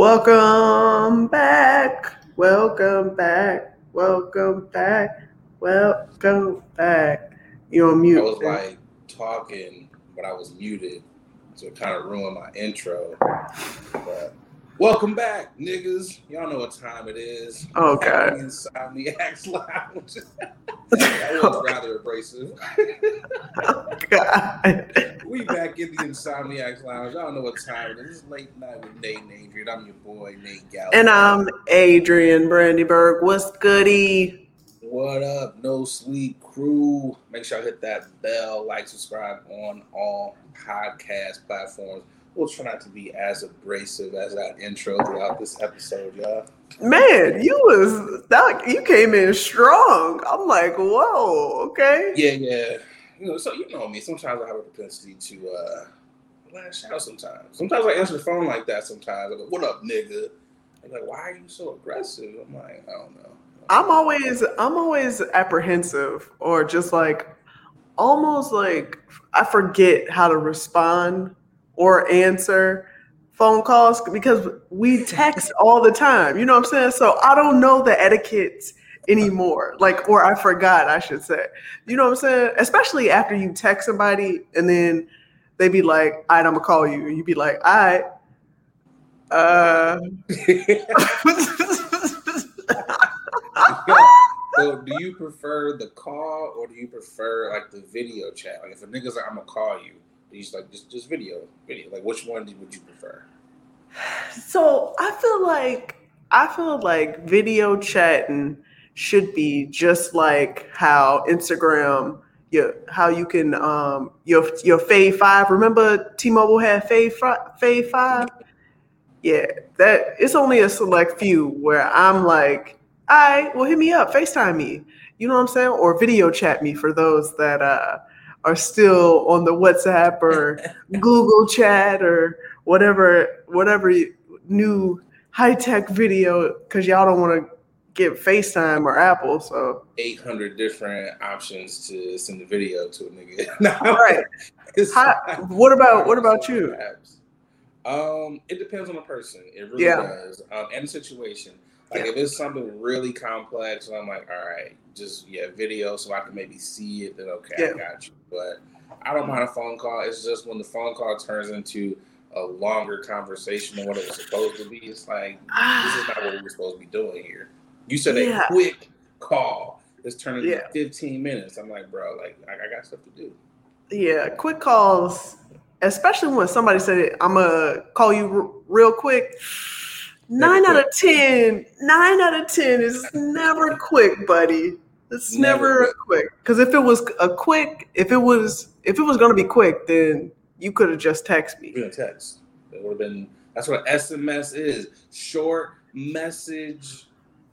Welcome back. Welcome back. Welcome back. Welcome back. You're on mute. I was like talking, but I was muted, so it kind of ruined my intro. But welcome back, niggas. Y'all know what time it is. Oh, God. Insomniacs Lounge. that was rather abrasive. Oh, God. we back in the Insomniacs Lounge. Y'all know what time it is. It's late night with Nate and Adrian. I'm your boy, Nate Gallup. And I'm Adrian Brandyberg. What's goody? What up, No Sleep Crew? Make sure I hit that bell, like, subscribe on all podcast platforms. We'll try not to be as abrasive as that intro throughout this episode, y'all. Man, you was that you came in strong. I'm like, whoa, okay. Yeah, yeah. You know, so you know me. Sometimes I have a propensity to uh lash out sometimes. Sometimes I answer the phone like that sometimes. I'm like, what up, nigga? I'm like, why are you so aggressive? I'm like, I don't know. I'm always I'm always apprehensive or just like almost like I forget how to respond or answer phone calls because we text all the time. You know what I'm saying? So I don't know the etiquette anymore. Like or I forgot, I should say. You know what I'm saying? Especially after you text somebody and then they be like, all right, I'm gonna call you. And you be like, all right. Uh so do you prefer the call or do you prefer like the video chat? Like if a nigga's like, I'm gonna call you, he's like just just video, video. Like which one would you prefer? So I feel like I feel like video chatting should be just like how Instagram, your how you can um your your Fave Five. Remember T-Mobile had Fave Fave Five. Yeah, that it's only a select few where I'm like, all right, well hit me up, Facetime me. You know what I'm saying? Or video chat me for those that uh are still on the WhatsApp or Google chat or whatever whatever new high tech video because y'all don't want to get FaceTime or Apple. So 800 different options to send the video to a nigga. All right. How, what about what about you? Um, it depends on the person. It really Yeah. does. Um, and the situation. Like Yeah. if it's something really complex, and I'm like, all right, just yeah, video, so I can maybe see it. Then okay, Yeah. I got you. But I don't mind a phone call. It's just when the phone call turns into a longer conversation than what it was supposed to be. It's like this is not what we were supposed to be doing here. You said Yeah. a quick call. It's turning Yeah. to 15 minutes. I'm like, bro, like I, I got stuff to do. Yeah, quick calls, especially when somebody said, I'm gonna call you r- real quick. Nine out of 10, nine out of 10 is never quick, buddy. It's Never never, quick. Because if it was a quick, if it was, if it was gonna be quick, then you could have just texted me. A text. It would have been. That's what SMS is. Short message.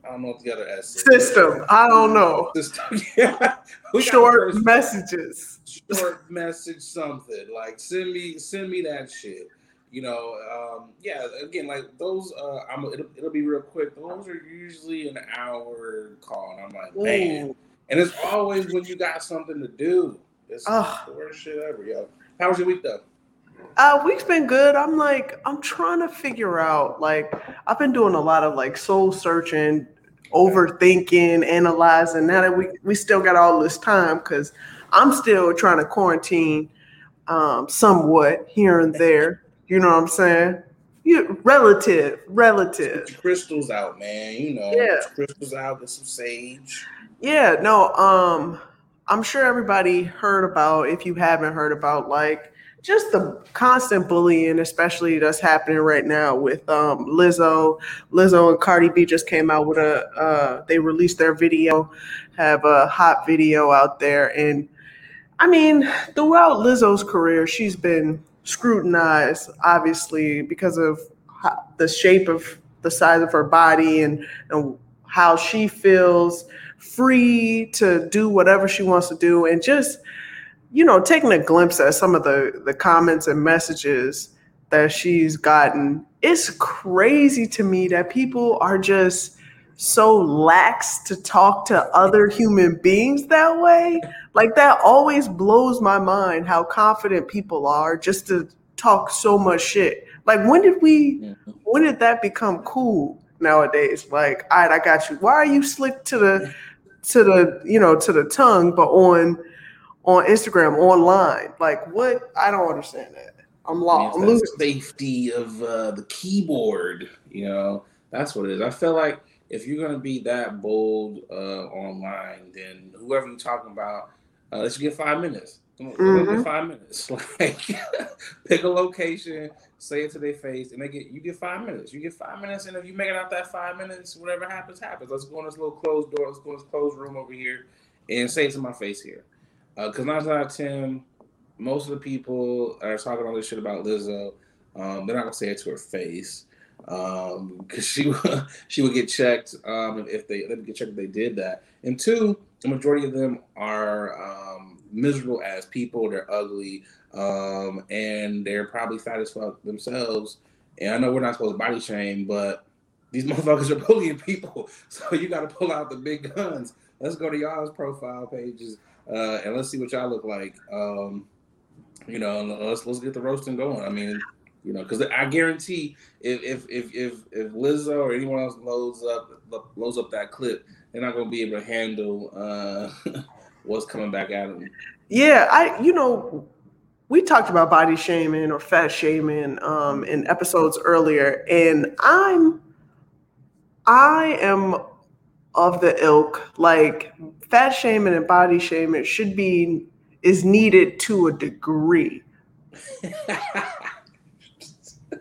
I don't know what the other S is. System, I don't know. System. Yeah. Short messages. Short message something like send me send me that shit. You know, um, yeah. Again, like those. Uh, I'm. It'll, it'll be real quick. Those are usually an hour call, and I'm like, man. And it's always when you got something to do. It's Ugh. the worst shit ever, yo. How was your week though? Uh, week's been good. I'm like, I'm trying to figure out. Like, I've been doing a lot of like soul searching, overthinking, analyzing. Now that we we still got all this time, because I'm still trying to quarantine, um, somewhat here and there. You know what I'm saying? You relative, relative. crystals out, man. You know, Yeah. crystals out, get some sage. Yeah, no, um, I'm sure everybody heard about, if you haven't heard about, like just the constant bullying, especially that's happening right now with um Lizzo. Lizzo and Cardi B just came out with a uh they released their video, have a hot video out there. And I mean, throughout Lizzo's career, she's been scrutinized, obviously, because of ho- the shape of the size of her body and, and how she feels free to do whatever she wants to do and just you know taking a glimpse at some of the the comments and messages that she's gotten. It's crazy to me that people are just so lax to talk to other human beings that way like that always blows my mind how confident people are just to talk so much shit Like when did we? Mm-hmm. When did that become cool nowadays? Like, all right, I got you. Why are you slick to the to the you know to the tongue, but on on Instagram online? Like, what? I don't understand that. I'm lost. I mean, I'm Safety of uh, the keyboard. You know, that's what it is. I feel like if you're gonna be that bold uh, online, then whoever you're talking about, uh, let's get five minutes. Mm-hmm. Five minutes. Like, pick a location, say it to their face, and they get you get five minutes. You get five minutes, and if you make it out that five minutes, whatever happens, happens. Let's go in this little closed door. Let's go in this closed room over here, and say it to my face here. Because uh, nine out of ten, most of the people are talking all this shit about Lizzo. Um, they're not gonna say it to her face because um, she she would get checked um, if they let me get checked if they did that. And two, the majority of them are um, miserable as people. They're ugly, um, and they're probably fat as fuck themselves. And I know we're not supposed to body shame, but these motherfuckers are bullying people. So you got to pull out the big guns. Let's go to y'all's profile pages uh, and let's see what y'all look like. Um, you know, let's let's get the roasting going. I mean, you know, because I guarantee if if if if if Lizzo or anyone else loads up loads up that clip, they're not going to be able to handle uh, what's coming back at them. Yeah, I you know we talked about body shaming or fat shaming um, in episodes earlier, and I'm I am of the ilk like fat shaming and body shaming should be is needed to a degree.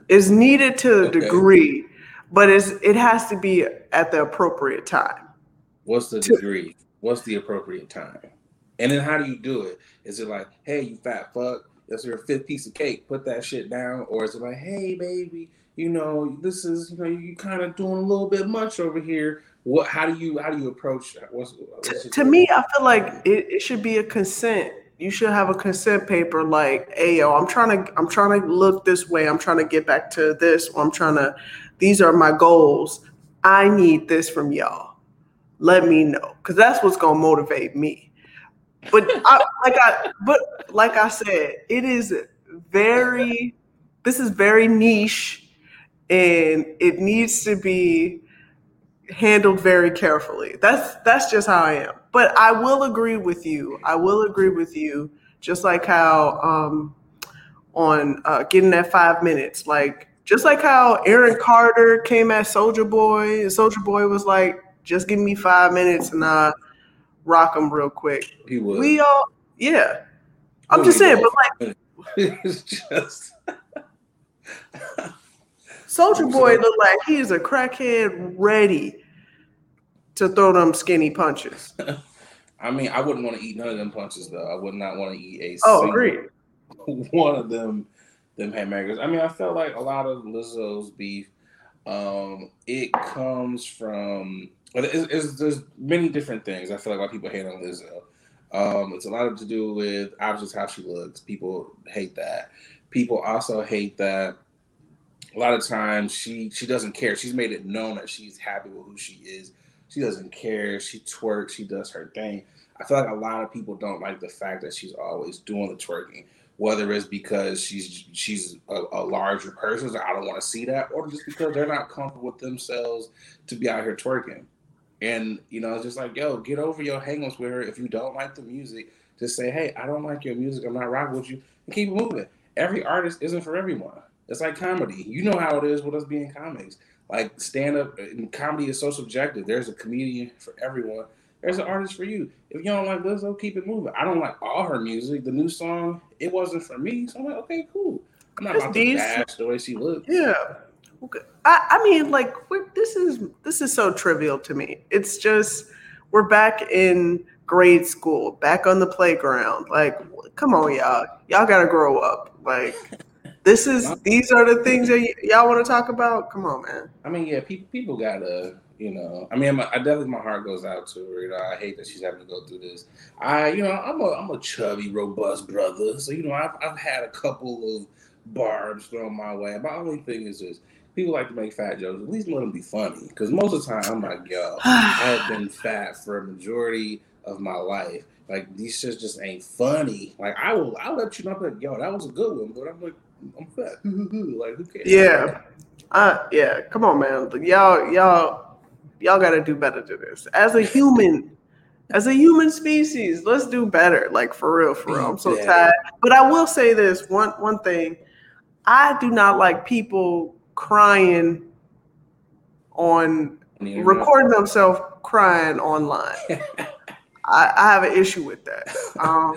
is needed to a okay. degree, but it's, it has to be at the appropriate time. What's the to, degree? What's the appropriate time? And then how do you do it? Is it like, hey, you fat fuck, that's your fifth piece of cake, put that shit down? Or is it like, hey, baby, you know, this is, you know, you kind of doing a little bit much over here. What, how do you, how do you approach what's, what's to, to me, I feel like it, it should be a consent you should have a consent paper like, hey yo, I'm trying to I'm trying to look this way. I'm trying to get back to this. or I'm trying to these are my goals. I need this from y'all. Let me know. Cause that's what's gonna motivate me. But I, like I but like I said, it is very this is very niche and it needs to be handled very carefully. That's that's just how I am. But I will agree with you. I will agree with you. Just like how um, on uh, getting that five minutes, like just like how Aaron Carter came at Soulja Boy, and Soulja Boy was like, "Just give me five minutes and I rock him real quick." He was. We all, yeah. I'm just saying, but like, it's just. Soulja Boy looked like he's a crackhead ready to throw them skinny punches. I mean, I wouldn't want to eat none of them punches though. I would not want to eat a oh, agreed. one of them them haymakers. I mean, I felt like a lot of Lizzo's beef. Um, it comes from it's, it's, there's many different things. I feel like a lot of people hate on Lizzo. Um, it's a lot of to do with obviously how she looks. People hate that. People also hate that a lot of times she she doesn't care. She's made it known that she's happy with who she is. She doesn't care. She twerks. She does her thing. I feel like a lot of people don't like the fact that she's always doing the twerking, whether it's because she's she's a, a larger person, so I don't want to see that, or just because they're not comfortable with themselves to be out here twerking. And you know, it's just like, yo, get over your hangups with her. If you don't like the music, just say, hey, I don't like your music. I'm not rocking with you, and keep moving. Every artist isn't for everyone. It's like comedy. You know how it is with us being comics. Like stand up uh, and comedy is so subjective. There's a comedian for everyone. There's an artist for you. If you don't like Lizzo, keep it moving. I don't like all her music. The new song, it wasn't for me. So I'm like, okay, cool. I'm not about to bash the way she looks. Yeah. Okay. I, I mean, like, this is this is so trivial to me. It's just we're back in grade school, back on the playground. Like, come on, y'all. Y'all gotta grow up. Like, this is these are the things that y- y'all want to talk about. Come on, man. I mean, yeah, people people gotta, you know. I mean, I definitely my heart goes out to her. You know, I hate that she's having to go through this. I, you know, I'm a I'm a chubby, robust brother, so you know, I've I've had a couple of barbs thrown my way. My only thing is this. People like to make fat jokes. At least let them be funny. Because most of the time, I'm like, yo, I have been fat for a majority of my life. Like these shits just ain't funny. Like I will, I'll let you know, like, yo, that was a good one. But I'm like, I'm fat. like who cares? Yeah. Uh yeah, come on man. Y'all y'all y'all got to do better than this. As a human as a human species, let's do better. Like for real, for real. I'm so Yeah. tired. But I will say this one one thing. I do not like people crying on On recording themselves crying online. I, I have an issue with that. Um,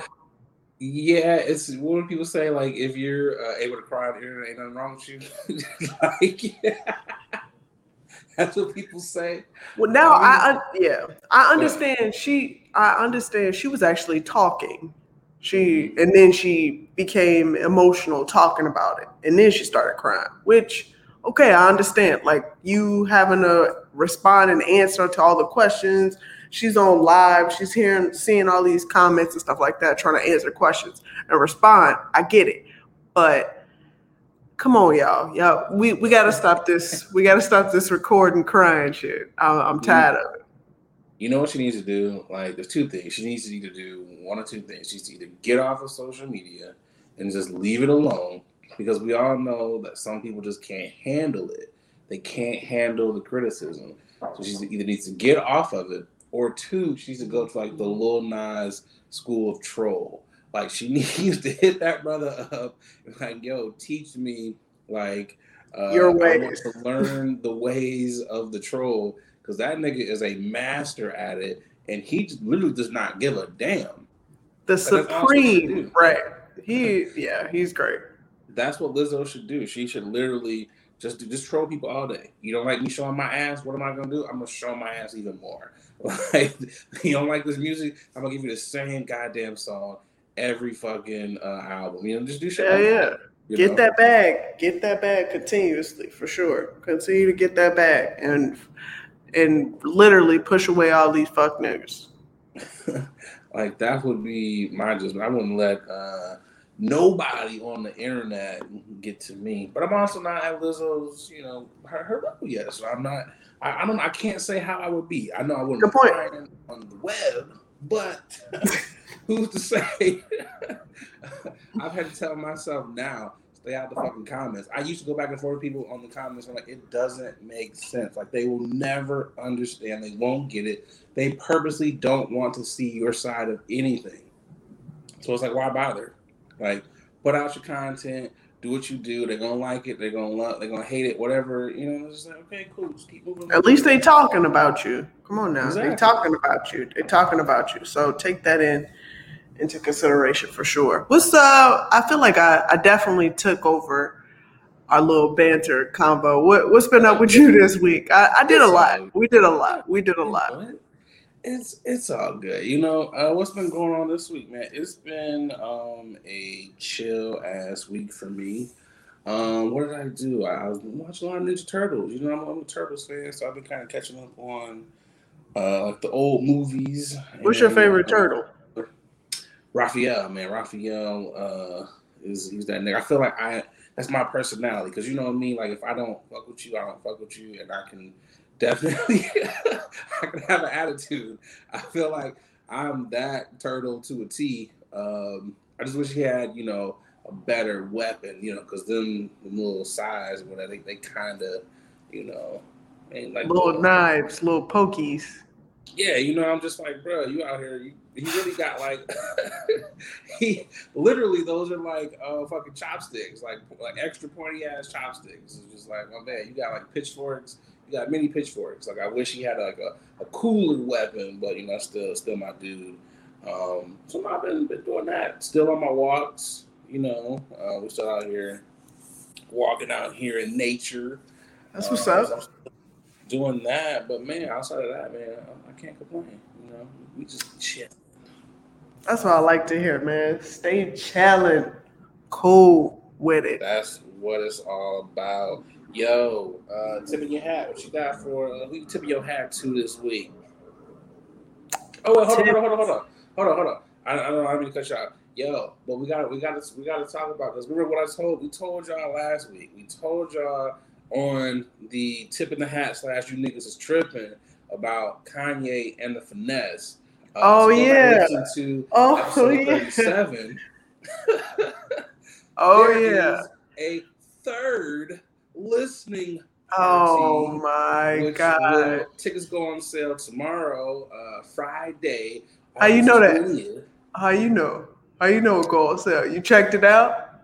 Yeah, it's what do people say? Like, if you're uh, able to cry on the internet, ain't nothing wrong with you. like, yeah. that's what people say. well, now I un- yeah I understand. She I understand. She was actually talking. She and then she became emotional talking about it, and then she started crying. Which okay, I understand. Like you having to respond and answer to all the questions. She's on live. She's hearing, seeing all these comments and stuff like that, trying to answer questions and respond. I get it, but come on, y'all, y'all, we we gotta stop this. We gotta stop this recording crying shit. I, I'm mm-hmm. tired of it. You know what she needs to do? Like, there's two things. She needs to either do one or two things. She needs to either get off of social media and just leave it alone because we all know that some people just can't handle it. They can't handle the criticism. So she either needs to get off of it or two, she to go to like the Lil Nas school of troll. Like she needs to hit that brother up and like, yo, teach me like uh, Your want to learn the ways of the troll because that nigga is a master at it, and he just literally does not give a damn. The that's all she should supreme, right? He, yeah, he's great. That's what Lizzo should do. She should literally just do, just troll people all day. You don't like me showing my ass? What am I gonna do? I'm gonna show my ass even more. Like you don't like this music? I'm gonna give you the same goddamn song every fucking uh, album. You know, just do shit. Yeah, yeah. you Get know? that bag. Get that bag continuously for sure. Continue to get that bag and and literally push away all these fuck niggas. like that would be my judgment. I wouldn't let uh, nobody on the internet get to me. But I'm also not at Lizzo's, you know, her, her level yet. So I'm not. I, I don't. I can't say how I would be. I know I wouldn't Good be point. on the web, but who's to say? I've had to tell myself now. Stay out the fucking comments. I used to go back and forth with people on the comments. And like, it doesn't make sense. Like, they will never understand. They won't get it they purposely don't want to see your side of anything. So it's like, why bother? Like, put out your content, do what you do. They're gonna like it. They're gonna love. They're gonna hate it. Whatever. You know, it's like, okay, cool. Just keep moving. At least they talking about you. Come on now. Exactly. They talking about you. They talking about you. So take that in into consideration for sure. What's uh I feel like I, I definitely took over our little banter combo. What what's been up with you this week? I, I did a lot. We did a lot. We did a lot. What? It's it's all good. You know, uh, what's been going on this week, man? It's been um, a chill ass week for me. Um, what did I do? I was watching a lot of Ninja Turtles. You know, I'm, I'm a Turtles fan, so I've been kind of catching up on uh, like the old movies. What's your favorite uh, turtle? Raphael, man. Raphael uh, is he's that nigga. I feel like I that's my personality because you know me. Like if I don't fuck with you, I don't fuck with you, and I can definitely I can have an attitude. I feel like I'm that turtle to a T. Um, I just wish he had you know a better weapon, you know, because them, them little size, whatever, they, they kind of you know ain't like Little knives, little pokies. yeah, you know, I'm just like, bro, you out here, you, he really got like, he literally those are like uh fucking chopsticks, like like extra pointy ass chopsticks. It's just like, my man, you got like pitchforks, you got many pitchforks. Like I wish he had like a, a cooler weapon, but you know, still still my dude. Um, so I've been, been doing that, still on my walks. You know, uh, we're still out here walking out here in nature. That's what's Uh, up. so Doing that, but man, outside of that, man, I, I can't complain. You know, we just chill. That's what I like to hear, man. Stay chilling, cool with it. That's what it's all about. Yo, uh, tip of your hat. What you got for uh, who you tip your hat to this week? Oh wait, hold on, hold on, hold on, hold on, hold on, hold on. I, I don't know how many cut you out. Yo, but we got we got to we got to talk about this. Remember what I told we told y'all last week. We told y'all on the tip in the hat slash you niggas is tripping about Kanye and the finesse. Uh, Oh, and yeah. to Oh yeah. 37. Oh yeah. a third listening. Oh my god! Tickets go on sale tomorrow, uh, Friday. How you know that? How you know? How you know it go on sale? You checked it out?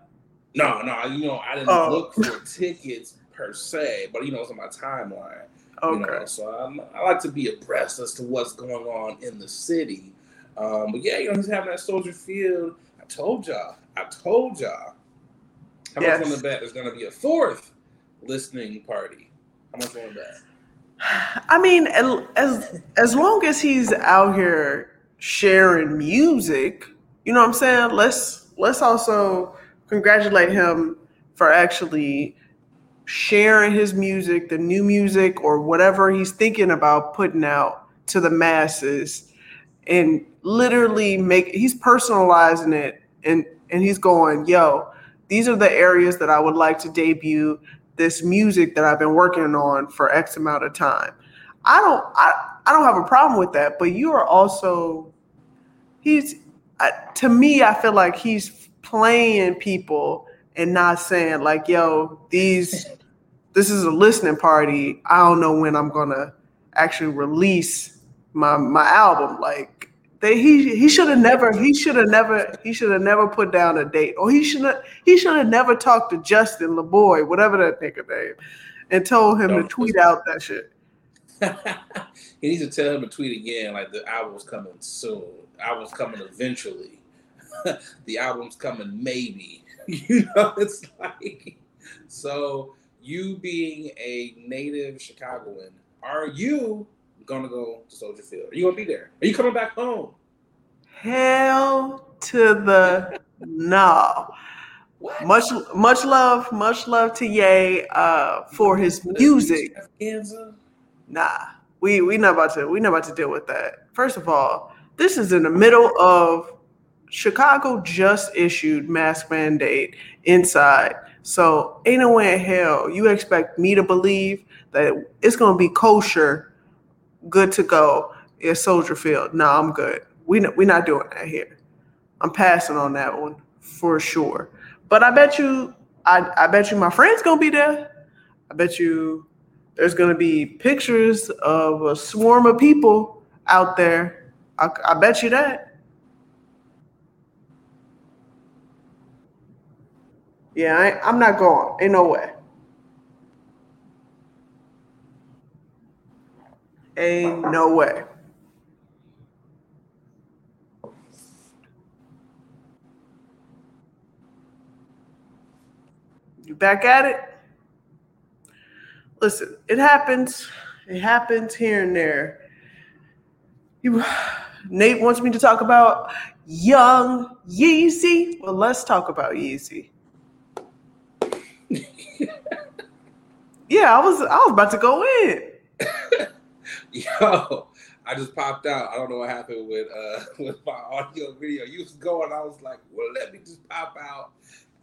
No, no. You know, I didn't oh. look for tickets per se, but you know, it's on my timeline. Okay. You know, so I'm, i like to be abreast as to what's going on in the city. Um, but yeah, you know, he's having that Soldier Field. I told y'all. I told y'all. How yes. much on the bet there's going to be a fourth listening party? How much on the bet? I mean, as as long as he's out here sharing music, you know what I'm saying? Let's let's also congratulate him for actually sharing his music, the new music or whatever he's thinking about putting out to the masses and literally make he's personalizing it and and he's going, "Yo, these are the areas that I would like to debut this music that I've been working on for X amount of time." I don't I, I don't have a problem with that, but you are also he's I, to me, I feel like he's playing people and not saying like, "Yo, these, this is a listening party. I don't know when I'm gonna actually release my my album." Like, they he he should have never he should have never he should have never put down a date, or he should have he should have never talked to Justin LaBoy, whatever that nigga name, and told him don't to tweet out that shit. he needs to tell him to tweet again, like the album's coming soon album's coming eventually. the album's coming maybe. you know, it's like so you being a native Chicagoan, are you gonna go to Soldier Field? Are you gonna be there? Are you coming back home? Hell to the no. What? Much much love, much love to Ye uh, for his music. Nah, we we not about to we not about to deal with that. First of all, this is in the middle of Chicago just issued mask mandate inside. So ain't no way in hell you expect me to believe that it's gonna be kosher, good to go at Soldier Field. No, I'm good. We we're not doing that here. I'm passing on that one for sure. But I bet you, I, I bet you my friend's gonna be there. I bet you there's gonna be pictures of a swarm of people out there I, I bet you that. Yeah, I, I'm not going. Ain't no way. Ain't no way. You back at it? Listen, it happens. It happens here and there. You Nate wants me to talk about young Yeezy. Well, let's talk about Yeezy. yeah, I was I was about to go in. Yo, I just popped out. I don't know what happened with uh with my audio video. You was going, I was like, well, let me just pop out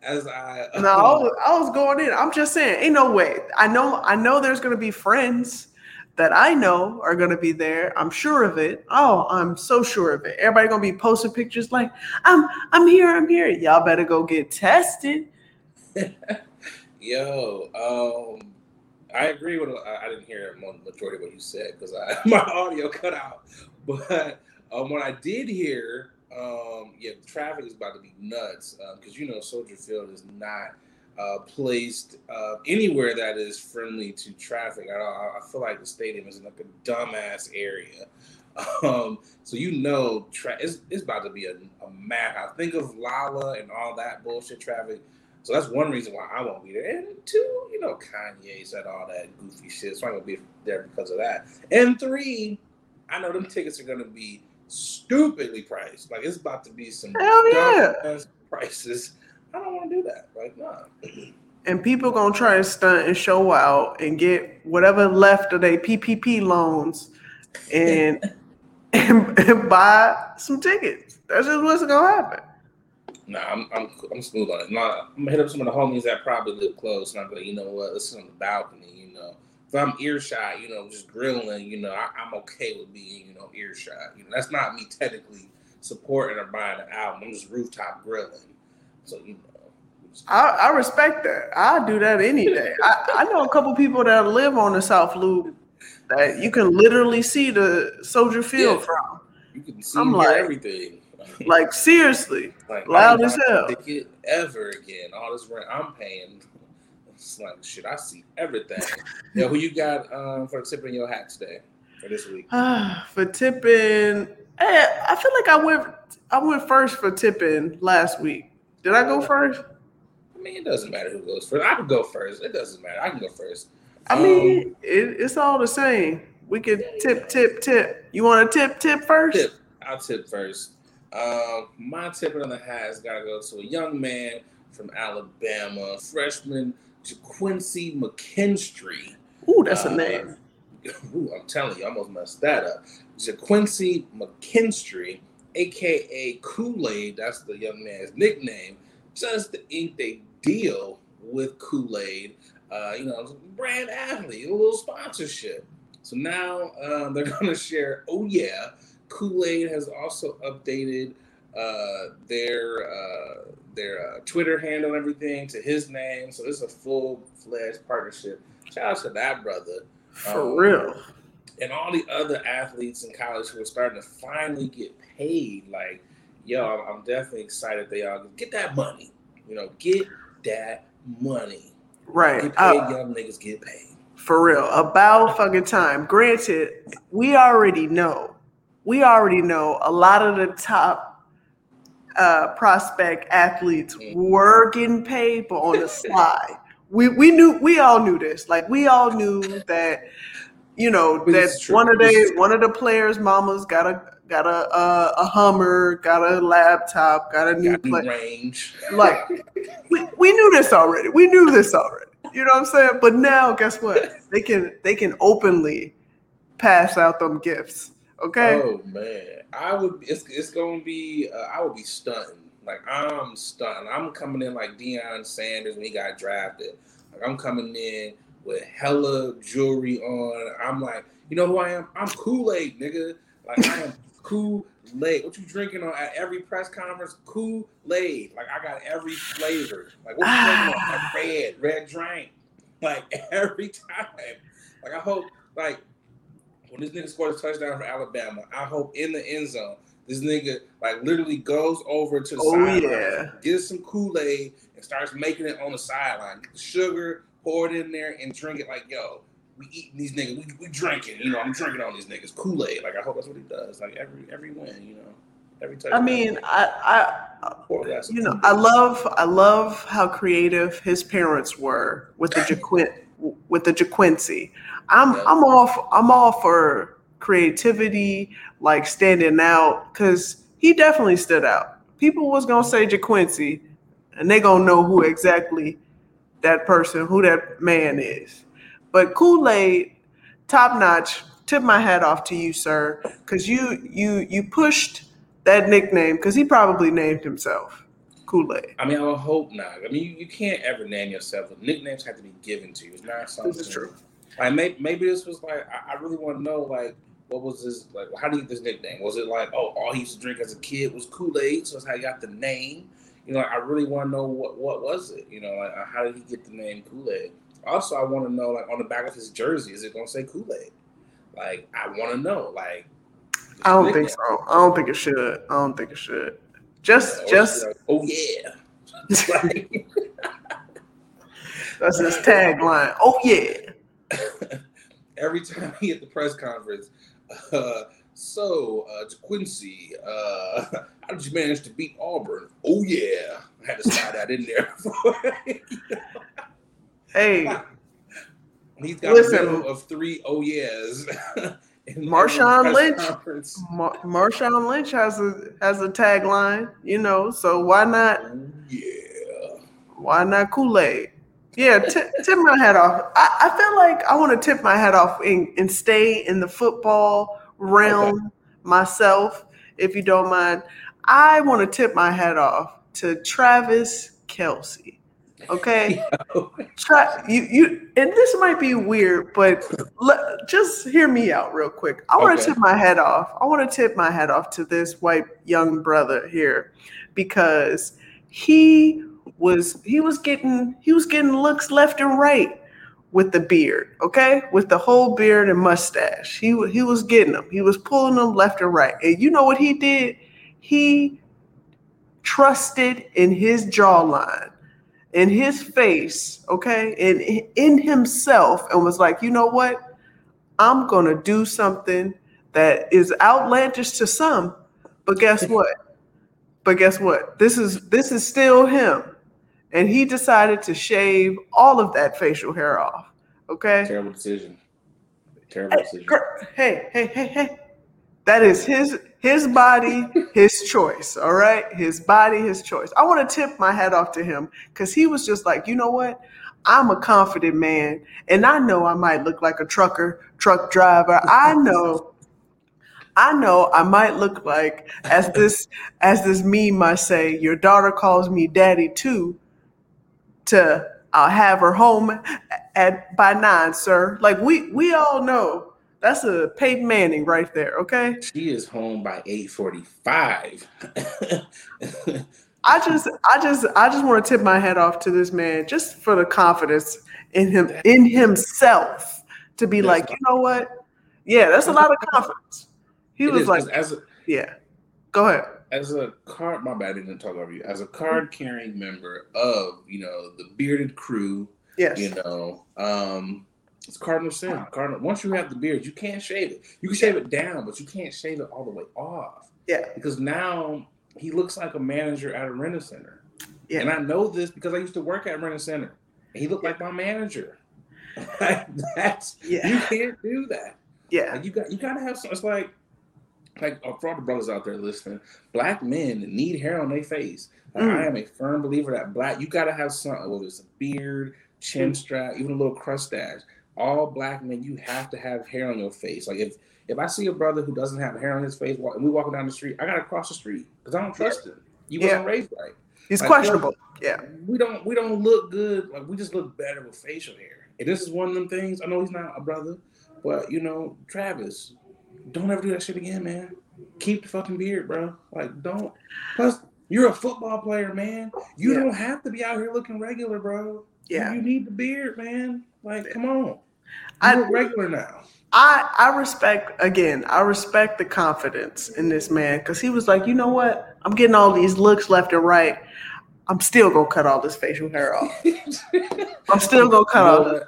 as I uh, No, I was, I was going in. I'm just saying, ain't no way. I know I know there's gonna be friends that I know are going to be there. I'm sure of it. Oh, I'm so sure of it. Everybody going to be posting pictures like, I'm I'm here, I'm here. Y'all better go get tested. Yo, um, I agree with. I didn't hear majority of what you said because my audio cut out. But um, what I did hear, um, yeah, traffic is about to be nuts because um, you know Soldier Field is not uh, placed uh, anywhere that is friendly to traffic. I, I, feel like the stadium is in like a dumbass area. Um, so you know, tra- it's, it's about to be a, a madhouse. Think of Lolla and all that bullshit traffic. So that's one reason why I won't be there. And two, you know, Kanye said all that goofy shit, so I'm gonna be there because of that. And three, I know them tickets are gonna be stupidly priced. Like it's about to be some Hell yeah. prices I don't want to do that. Like, nah. And people gonna try and stunt and show out and get whatever left of their PPP loans and, and, and buy some tickets. That's just what's gonna happen. Nah, I'm I'm I'm smooth on it. Nah, I'm gonna hit up some of the homies that probably live close, and I'm like, you know what? Let's sit on the balcony. You know, if I'm earshot, you know, just grilling, you know, I, am okay with being, you know, earshot. You know, that's not me technically supporting or buying an album. I'm just rooftop grilling. So you know, I, I respect that. I do that any day. I, I know a couple people that live on the South Loop that you can literally see the Soldier Field Yeah. from. You can see I'm like- everything. Like seriously, Like Loud as hell. Ticket ever again. All this rent I'm paying. It's like shit. I see everything. Yo, who you got um, for tipping your hat today for this week? for tipping, eh, I feel like I went I went first for tipping last week. Did I go first? I mean, it doesn't matter who goes first. I can go first. It doesn't matter. I can go first. I Um, mean, it, it's all the same. We could tip, tip, tip. You want to tip, tip first? tip. I'll tip first. Um, my tip in the hat has got to go to a young man from Alabama, freshman Quincy McKinstry. Ooh, that's a Uh, name. Ooh, I'm telling you, I almost messed that up. JaQuincy McKinstry, aka Kool Aid, that's the young man's nickname, just inked a deal with Kool Aid. Uh, you know, brand athlete, a little sponsorship. So now um, they're going to share. Oh yeah, Kool Aid has also updated uh, their uh, their uh, Twitter handle and everything to his name. So it's a full fledged partnership. Shout out to that brother For um, real. and all the other athletes in college who are starting to finally get paid. Like, yo, I'm, I'm definitely excited they all get that money. You know, get that money. Right. Get paid, Uh, young niggas get paid. for real. About fucking time. Granted, we already know. We already know a lot of the top uh, prospect athletes were getting paid, but on the slide. We we knew we all knew this. Like we all knew that, you know, that this is true. one of the one of the players' mamas got a got a a, a Hummer, got a laptop, got a new Got new range. Like we, we knew this already. We knew this already. You know what I'm saying? But now, guess what? They can they can openly pass out them gifts. Okay. Oh man, I would. It's it's gonna be. Uh, I would be stunned. Like I'm stunned. I'm coming in like Deion Sanders when he got drafted. Like I'm coming in with hella jewelry on. I'm like, you know who I am? I'm Kool Aid, nigga. Like I am Kool Aid. What you drinking on at every press conference? Kool Aid. Like I got every flavor. Like what you drinking on? Like red, red drink. Like every time. Like I hope like when this nigga scores a touchdown for Alabama, I hope in the end zone, this nigga like literally goes over to the Oh, sideline, yeah. gets some Kool Aid, and starts making it on the sideline. Get the sugar, pour it in there, and drink it like yo. We eating these niggas. We, we drinking. You know, I'm drinking on these niggas Kool Aid. Like I hope that's what he does. Like every every win. You know, every time. I mean, I, I Pour a glass of you know, I love I love how creative his parents were with the Jaquin with the Jaquincy. I'm Yeah. I'm all I'm all for creativity, like standing out, because he definitely stood out. People was gonna say Jaquincy, and they gonna know who exactly that person, who that man is. But Kool Aid, top notch. Tip my hat off to you, sir, because you you you pushed that nickname because he probably named himself Kool Aid. I mean, I would hope not. I mean, you, you can't ever name yourself. Nicknames have to be given to you. It's not something. This is true. Like maybe, maybe this was like I, I really want to know like what was this like how did he get this nickname? Was it like oh all he used to drink as a kid was Kool Aid, so that's how he got the name? You know, like, I really want to know what what was it? You know, like how did he get the name Kool Aid? Also, I want to know like on the back of his jersey, is it gonna say Kool Aid? Like I want to know like. I don't nickname. think so. I don't think it should. I don't think it should. Just just like, oh yeah. Like, that's his tagline. Oh yeah. every time he at the press conference, uh, so uh, Quincy, uh, how did you manage to beat Auburn? Oh yeah, I had to slide that in there. Hey, He's got Listen. a of three oh yeahs. Marshawn Lynch. conference. Mar- Marshawn Lynch has a has a tagline, you know. So why not yeah. why not Kool Aid? Yeah, t- tip my hat off. I, I feel like I want to tip my hat off and, and stay in the football realm myself, if you don't mind. I want to tip my hat off to Travis Kelce. Okay, Tra- you you and this might be weird, but just hear me out real quick. I want to Okay. tip my hat off. I want to tip my hat off to this white young brother here because he was he was getting he was getting looks left and right with the beard, okay? With the whole beard and mustache. He he was getting them. He was pulling them left and right. And you know what he did? He trusted in his jawline, in his face, okay? And in himself and was like, "You know what? I'm going to do something that is outlandish to some, but guess what? But guess what? This is this is still him and he decided to shave all of that facial hair off. Okay. Terrible decision. Terrible decision. Hey, hey, hey, hey. That is his his body, his choice. All right, his body, his choice. I want to tip my hat off to him because he was just like, you know what? I'm a confident man, and I know I might look like a trucker, truck driver. I know I know I might look like as this as this meme might say, your daughter calls me daddy too, to uh, have her home at by nine, sir. Like we we all know that's a Peyton Manning right there. Okay, she is home by eight forty five. I just I just I just want to tip my hat off to this man just for the confidence in him in himself to be like, you know what? Yeah, that's a lot of confidence. He was is, like, as a, yeah. Go ahead as a card, my bad, I didn't talk over you. As a card carrying member of, you know, the bearded crew, yes, you know, um, it's cardinal sin. Cardinal. Once you have the beard, you can't shave it. You can shave it down, but you can't shave it all the way off. Yeah, because now he looks like a manager at a rent center. Yeah, and I know this because I used to work at rent center. He looked yeah. like my manager. like that's yeah. you can't do that. Yeah, like you got you got to have. Some, it's like like uh, for all the brothers out there listening, black men need hair on their face. Like, mm. I am a firm believer that black you gotta have something, whether it's a beard, chin mm. strap, even a little crustache. All black men, you have to have hair on your face. Like if if I see a brother who doesn't have hair on his face and we walking down the street, I gotta cross the street because I don't trust him. You yeah. wasn't raised right. He's like, questionable. Yeah. We don't we don't look good. Like we just look better with facial hair. And this is one of them things. I know he's not a brother, but you know, Travis, don't ever do that shit again, man. Keep the fucking beard, bro. Like, don't. Plus, you're a football player, man. You yeah. don't have to be out here looking regular, bro. Yeah. You need the beard, man. Like, come on. I look regular now. I I respect again. I respect the confidence in this man because he was like, you know what? I'm getting all these looks left and right. I'm still gonna cut all this facial hair off. I'm still gonna cut all this.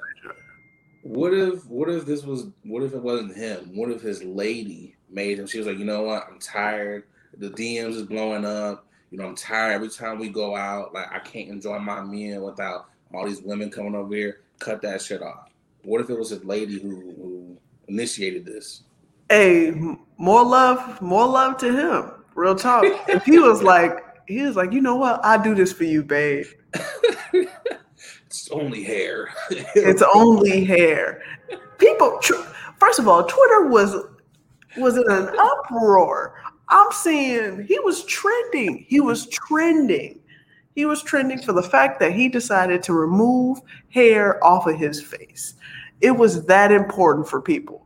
What if what if this was what if it wasn't him? What if his lady made him? She was like, you know what? I'm tired. The DMs is blowing up. You know, I'm tired every time we go out. Like I can't enjoy my meal without all these women coming over here. Cut that shit off. What if it was his lady who, who initiated this? Hey, more love, more love to him. Real talk. if he was like, he was like, you know what? I do this for you, babe. It's only hair. it's only hair. People, first of all, Twitter was was in an uproar. I'm seeing he was trending. He was trending. He was trending for the fact that he decided to remove hair off of his face. It was that important for people.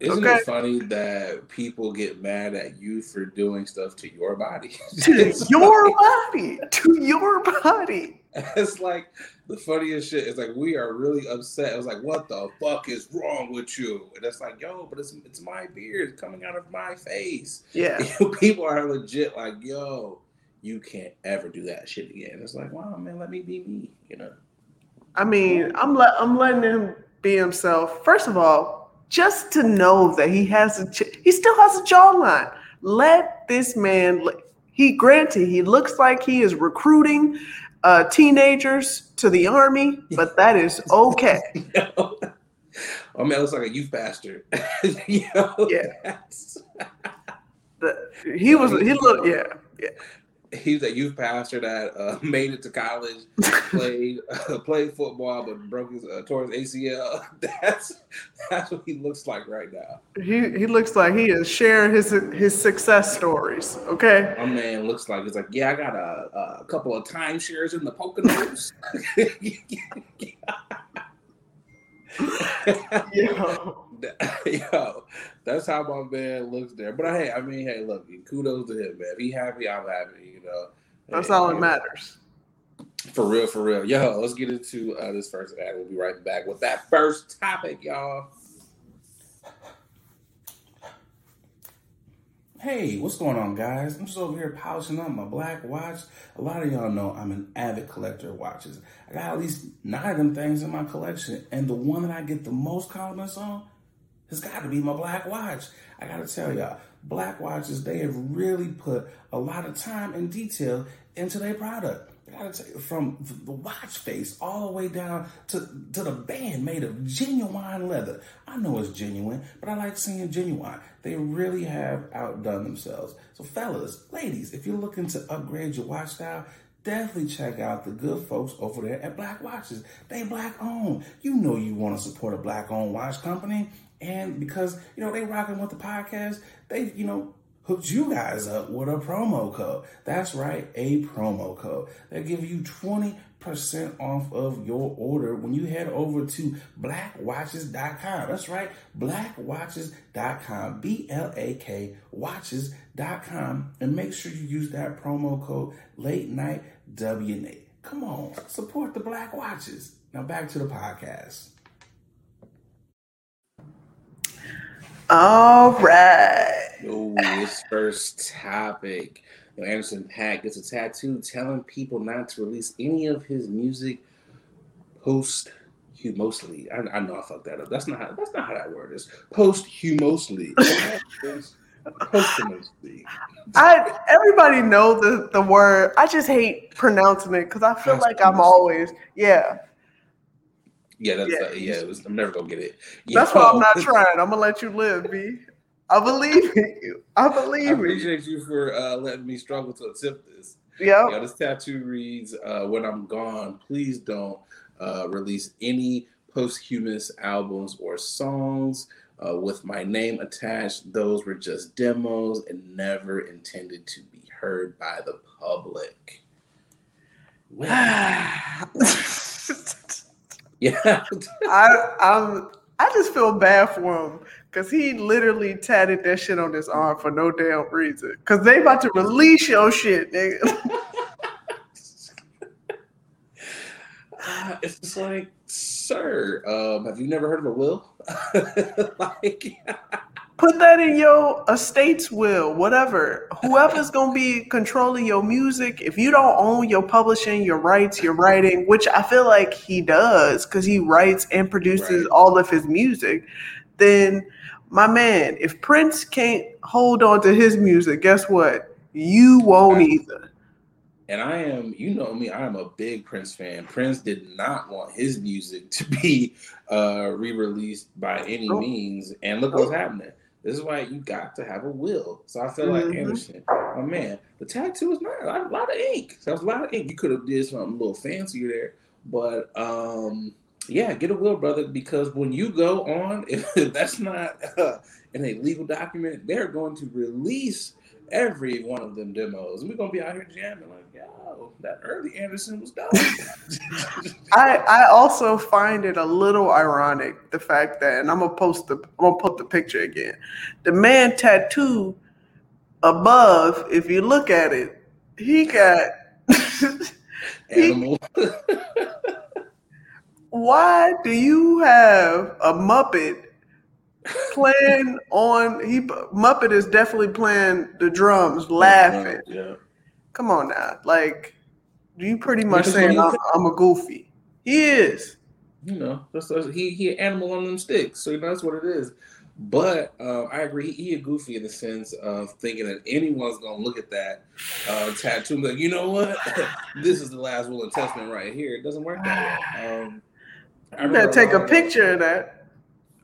Isn't okay? it funny that people get mad at you for doing stuff to your body? to your body. To your body. It's like the funniest shit It's like we are really upset. It was like, what the fuck is wrong with you? And it's like, yo, but it's it's my beard coming out of my face. Yeah. People are legit like, yo, you can't ever do that shit again. It's like, wow, man, let me be me, you know. I mean, I'm let I'm letting him be himself. First of all, just to know that he has a he still has a jawline. Let this man he granted he looks like he is recruiting uh, teenagers to the army, but that is okay. Mean, it looks like a youth pastor. yeah. The, he was. He looked. Yeah. Yeah he was a youth pastor that uh, made it to college, played uh, played football, but broke his uh, tore his ACL. That's that's what he looks like right now. He he looks like he is sharing his his success stories. Okay, my man looks like he's like, yeah, I got a, a couple of timeshares in the Poconos. Yo. Yo, that's how my man looks there. But hey, I mean, hey, look, kudos to him, man. If he happy, I'm happy. You know, that's hey, all that matters. For real, for real. Yo, let's get into uh, this first ad. We'll be right back with that first topic, y'all. Hey, what's going on, guys? I'm just over here polishing up my black watch. A lot of y'all know I'm an avid collector of watches. I got at least nine of them things in my collection, and the one that I get the most compliments on has got to be my black watch. I got to tell y'all, black watches, they have really put a lot of time and detail into their product. I gotta tell you, from the watch face all the way down to, to the band made of genuine leather. I know it's genuine, but I like seeing genuine. They really have outdone themselves. So, fellas, ladies, if you're looking to upgrade your watch style, definitely check out the good folks over there at Black Watches. They black owned. You know you want to support a black owned watch company. And because, you know, they rocking with the podcast, they, you know, hooked you guys up with a promo code. That's right, a promo code. They give you 20% off of your order when you head over to blackwatches.com. That's right, blackwatches.com. B L A K watches.com. And make sure you use that promo code late night WNA. Come on, support the Black Watches. Now back to the podcast. All right. This first topic. Anderson .Paak gets a tattoo telling people not to release any of his music posthumosely. I, I know I fucked that up. That's not how, that's not how that word is. Posthumosely. posthumously. I everybody know the the word. I just hate pronouncing it because I feel like I'm always yeah. Yeah, that's yeah. Uh, yeah was, I'm never gonna get it. That's why I'm not trying. I'm gonna let you live, B. I believe in you. I believe I appreciate you for uh, letting me struggle to attempt this. Yeah. Yeah. This tattoo reads, uh, "When I'm gone, please don't uh, release any posthumous albums or songs uh, with my name attached. Those were just demos and never intended to be heard by the public." Yeah. I I'm I just feel bad for him because he literally tatted that shit on his arm for no damn reason. Cause they about to release your shit, nigga. uh, it's just like, sir, um, have you never heard of a will? like Put that in your estate's will, whatever. Whoever's gonna be controlling your music, if you don't own your publishing, your rights, your writing, which I feel like he does, because he writes and produces right. all of his music, then my man, if Prince can't hold on to his music, guess what? You won't either. And I am, you know me, I am a big Prince fan. Prince did not want his music to be uh, re-released by any oh. means, and look what's oh. happening. This is why you got to have a will. So I feel mm-hmm. like Anderson, oh man, the tattoo is not a lot of ink. So that was a lot of ink. You could have did something a little fancier there, but um, yeah, get a will, brother, because when you go on, if that's not uh, in a legal document, they're going to release every one of them demos. And we're gonna be out here jamming like, that early Anderson was dope. I I also find it a little ironic the fact that, and I'm gonna post the I'm gonna put the picture again. The man tattoo above, if you look at it, he got animal. why do you have a Muppet playing on he Muppet is definitely playing the drums, laughing. Yeah. Come on now, like you pretty much saying I'm, I'm, a goofy. He is. You know, that's, that's, he he an animal on them sticks, so you know that's what it is. But uh, I agree, he, he, a goofy in the sense of thinking that anyone's gonna look at that uh, tattoo and be like, you know what, this is the last will and testament right here. It doesn't work that way. Um, you better take a picture of that.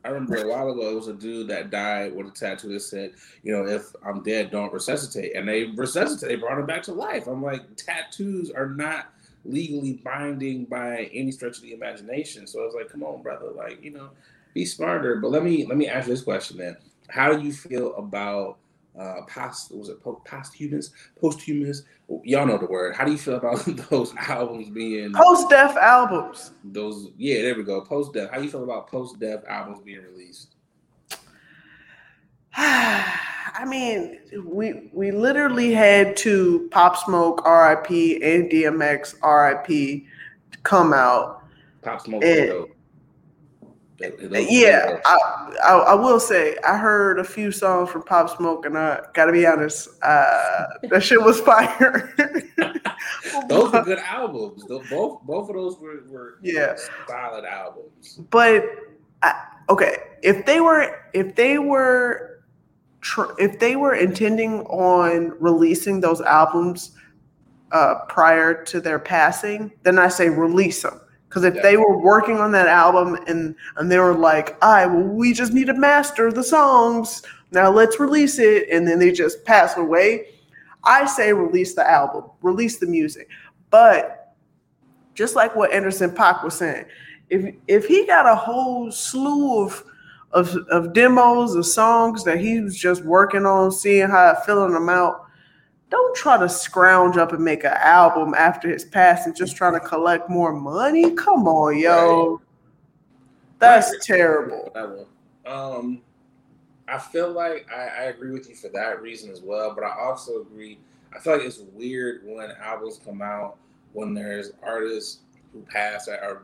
I remember a while ago it was a dude that died with a tattoo that said, you know, if I'm dead, don't resuscitate. And they resuscitate, they brought him back to life. I'm like, tattoos are not legally binding by any stretch of the imagination. So I was like, come on, brother, like, you know, be smarter. But let me let me ask you this question then. How do you feel about uh post was it posthumous posthumous y'all know the word. How do you feel about those albums being post-death albums. Those yeah there we go. Post-death how do you feel about post-death albums being released? I mean, we we literally had to Pop Smoke RIP and DMX RIP come out. Pop Smoke. And, yeah, I, I, I will say I heard a few songs from Pop Smoke, and I gotta be honest, uh, that shit was fire. those were good albums. both both of those were, were yeah solid albums. But I, okay, if they were if they were tr- if they were intending on releasing those albums uh, prior to their passing, then I say release them. Because if yeah. they were working on that album and and they were like, "I right, well, we just need to master the songs. Now let's release it," and then they just pass away, I say release the album, release the music. But just like what Anderson .Paak was saying, if if he got a whole slew of of, of demos of songs that he was just working on, seeing how filling them out, don't try to scrounge up and make an album after his passing, just trying to collect more money. Come on, yo. That's right. terrible. Um, I feel like I, I, agree with you for that reason as well, but I also agree. I feel like it's weird when albums come out when there's artists who pass that are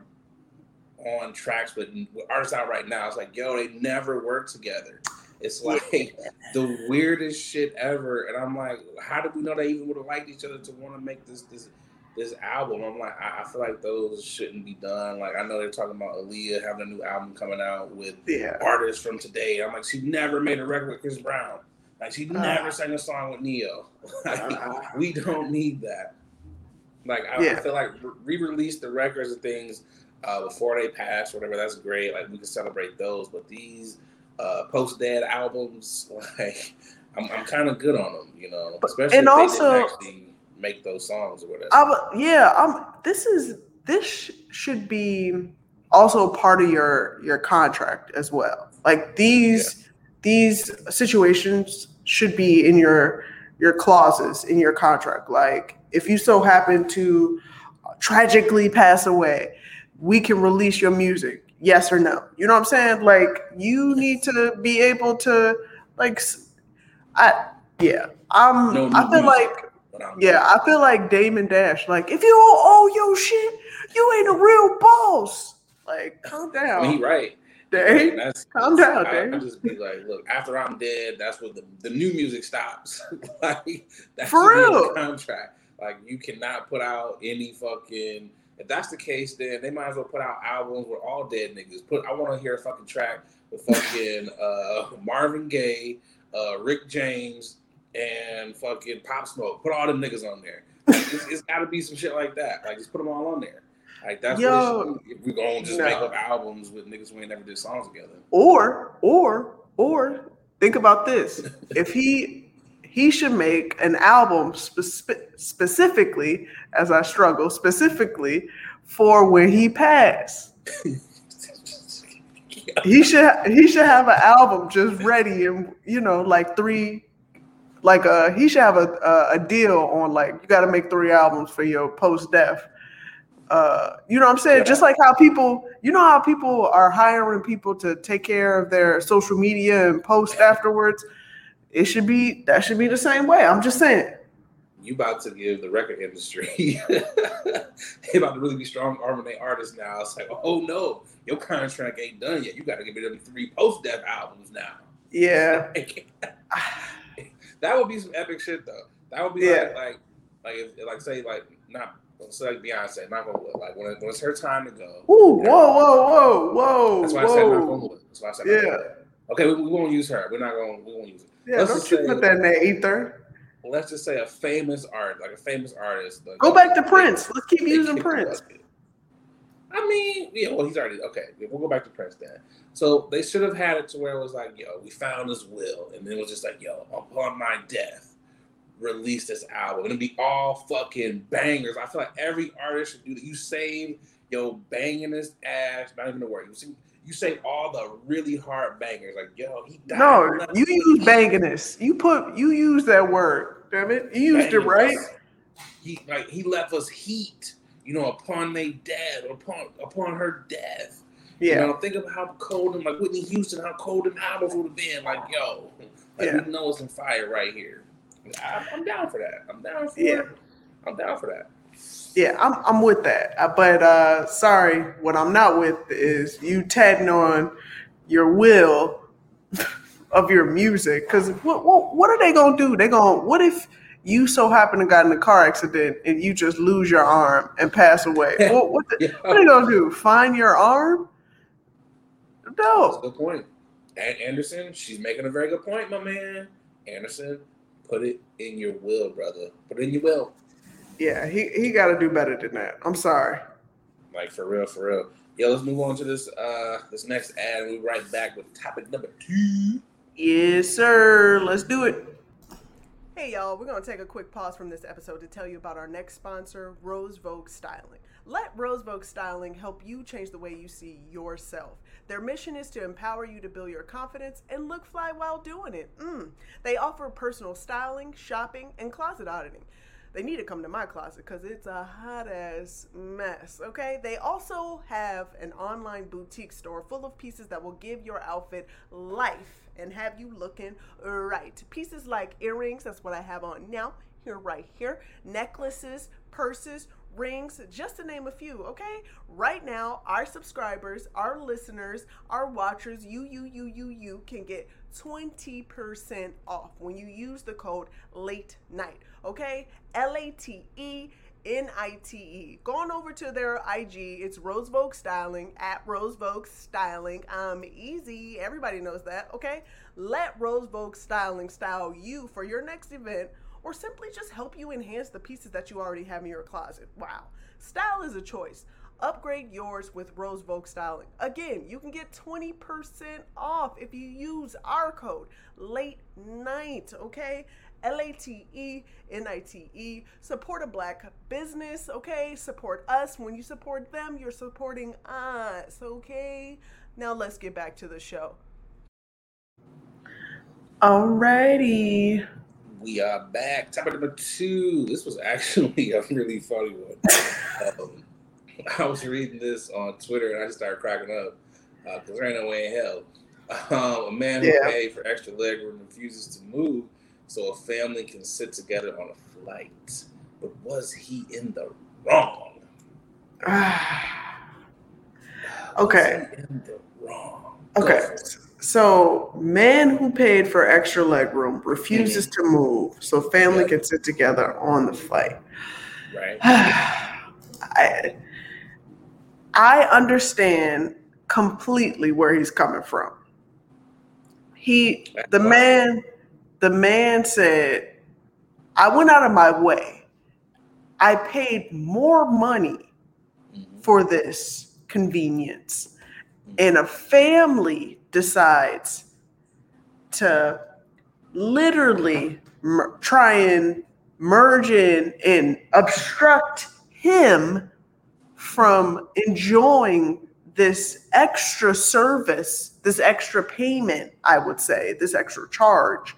on tracks with, with artists out right now. It's like, yo, they never work together. It's like the weirdest shit ever. And I'm like, how did we know they even would have liked each other to want to make this this this album? I'm like, I, I, feel like those shouldn't be done. Like I know they're talking about Aaliyah having a new album coming out with yeah. artists from today. I'm like, she never made a record with Chris Brown. Like she uh, never sang a song with Ne-Yo. like, uh, we don't need that. Like I, yeah. I feel like re-release the records and things uh, before they pass, whatever. That's great. Like we can celebrate those, but these uh, post dad albums, like I'm, I'm kind of good on them, you know, especially and also, make those songs or whatever. I, yeah, um, this is this should be also part of your your contract as well. Like these yeah. these situations should be in your your clauses in your contract. Like if you so happen to tragically pass away, we can release your music yes or no. You know what I'm saying? Like you need to be able to like I yeah. I'm no I feel like yeah, I feel like Damon Dash. Like if you don't owe your shit, you ain't a real boss. Like calm down. He right. Dave, that's, calm down, I, Dave. I just be like, look, after I'm dead, that's where the, the new music stops. like that's for real contract. Like you cannot put out any fucking if that's the case, then they might as well put out albums with all dead niggas. Put I want to hear a fucking track with fucking uh, Marvin Gaye, uh, Rick James, and fucking Pop Smoke. Put all them niggas on there. Like, it's, it's got to be some shit like that. Like just put them all on there. Like that's Yo, what if we gonna just no. make up albums with niggas we ain't never did songs together. Or or or think about this: if he he should make an album spe- specifically, as I struggle, specifically for when he passed. he should he should have an album just ready and you know like three like uh he should have a a, a deal on like you got to make three albums for your post death uh, you know what I'm saying? Yeah. Just like how people, you know how people are hiring people to take care of their social media and post afterwards it should be that should be the same way. I'm just saying. You about to give the record industry they about to really be strong arming their artists now. It's like, oh no, your contract ain't done yet. You got to give them three post death albums now. Yeah, that would be some epic shit though. That would be yeah. like like like if, like say like not say like Beyonce, not gonna like when, it, when it's her time to go. Ooh, whoa, whoa, whoa, whoa. That's why whoa. I said not gonna That's why I said yeah. Okay, we, we won't use her. We're not gonna we won't use it. Yeah, let's don't you say, put that in the ether. Let's just say a famous art, like a famous artist. Like, Go back to Prince. Let's keep using Prince. I mean, yeah, well, he's already okay. We'll go back to Prince then. So they should have had it to where it was like, yo, we found his will, and then it was just like, yo, upon my death, release this album. It'll be all fucking bangers. I feel like every artist should do that. You save yo banging his ass, not even the word. You see, you say all the really hard bangers, like yo, he died. No, you use banginess. You put you use that word. Damn it, you used it right. He like he left us heat. You know, upon they dead, upon upon her death. Yeah. You know, think of how cold and like Whitney Houston, how cold an albums would have been. Like, yo, Like Yeah. we know it's in fire right here. I'm, I'm down for that. I'm down for Yeah. it. I'm down for that. Yeah, I'm I'm with that. Uh, But uh sorry, what I'm not with is you tatting on your will of your music. Cause what what, what are they gonna do? They gonna what if you so happen to got in a car accident and you just lose your arm and pass away? what what, the, Yeah. what are they gonna do? Find your arm? That's No. a good point. And Anderson, she's making a very good point, my man. Anderson, put it in your will, brother. Put it in your will. Yeah, he, he gotta do better than that. I'm sorry. Like for real, for real. Yo, let's move on to this uh this next ad we'll be right back with topic number two. Yes, sir. Let's do it. Hey, y'all. We're going to take a quick pause from this episode to tell you about our next sponsor, Rose Vogue Styling. Let Rose Vogue Styling help you change the way you see yourself. Their mission is to empower you to build your confidence and look fly while doing it. Mm. They offer personal styling, shopping, and closet auditing. They need to come to my closet because it's a hot ass mess, okay? They also have an online boutique store full of pieces that will give your outfit life and have you looking right. Pieces like earrings, that's what I have on now, here, right here, necklaces, purses, rings, just to name a few, okay? Right now, our subscribers, our listeners, our watchers, you, you, you, you, you can get 20% off when you use the code late night, okay? L A T E N I T E. Going over to their IG, it's Rose Vogue Styling at Rose Vogue Styling. Um, easy. Everybody knows that, okay? Let Rose Vogue Styling style you for your next event or simply just help you enhance the pieces that you already have in your closet. Wow. Style is a choice. Upgrade yours with Rose Vogue Styling. Again, you can get 20% off if you use our code late night, okay? L A T E N I T E. Support a black business, okay? Support us. When you support them, you're supporting us, okay? Now let's get back to the show. Alrighty. We are back. Topic number two. This was actually a really funny one. um, I was reading this on Twitter and I just started cracking up because there ain't no way in hell. Um, a man who paid for extra legroom refuses to move so a family can sit together on a flight. But was he in the wrong? Okay. in the wrong? Okay. So, man who paid for extra legroom refuses mm-hmm. to move so family can sit together on the flight. Right. I, I understand completely where he's coming from. He, the man, the man said, I went out of my way. I paid more money Mhm. for this convenience. And a family decides to literally mer- try and merge in and obstruct him from enjoying this extra service, this extra payment, I would say, this extra charge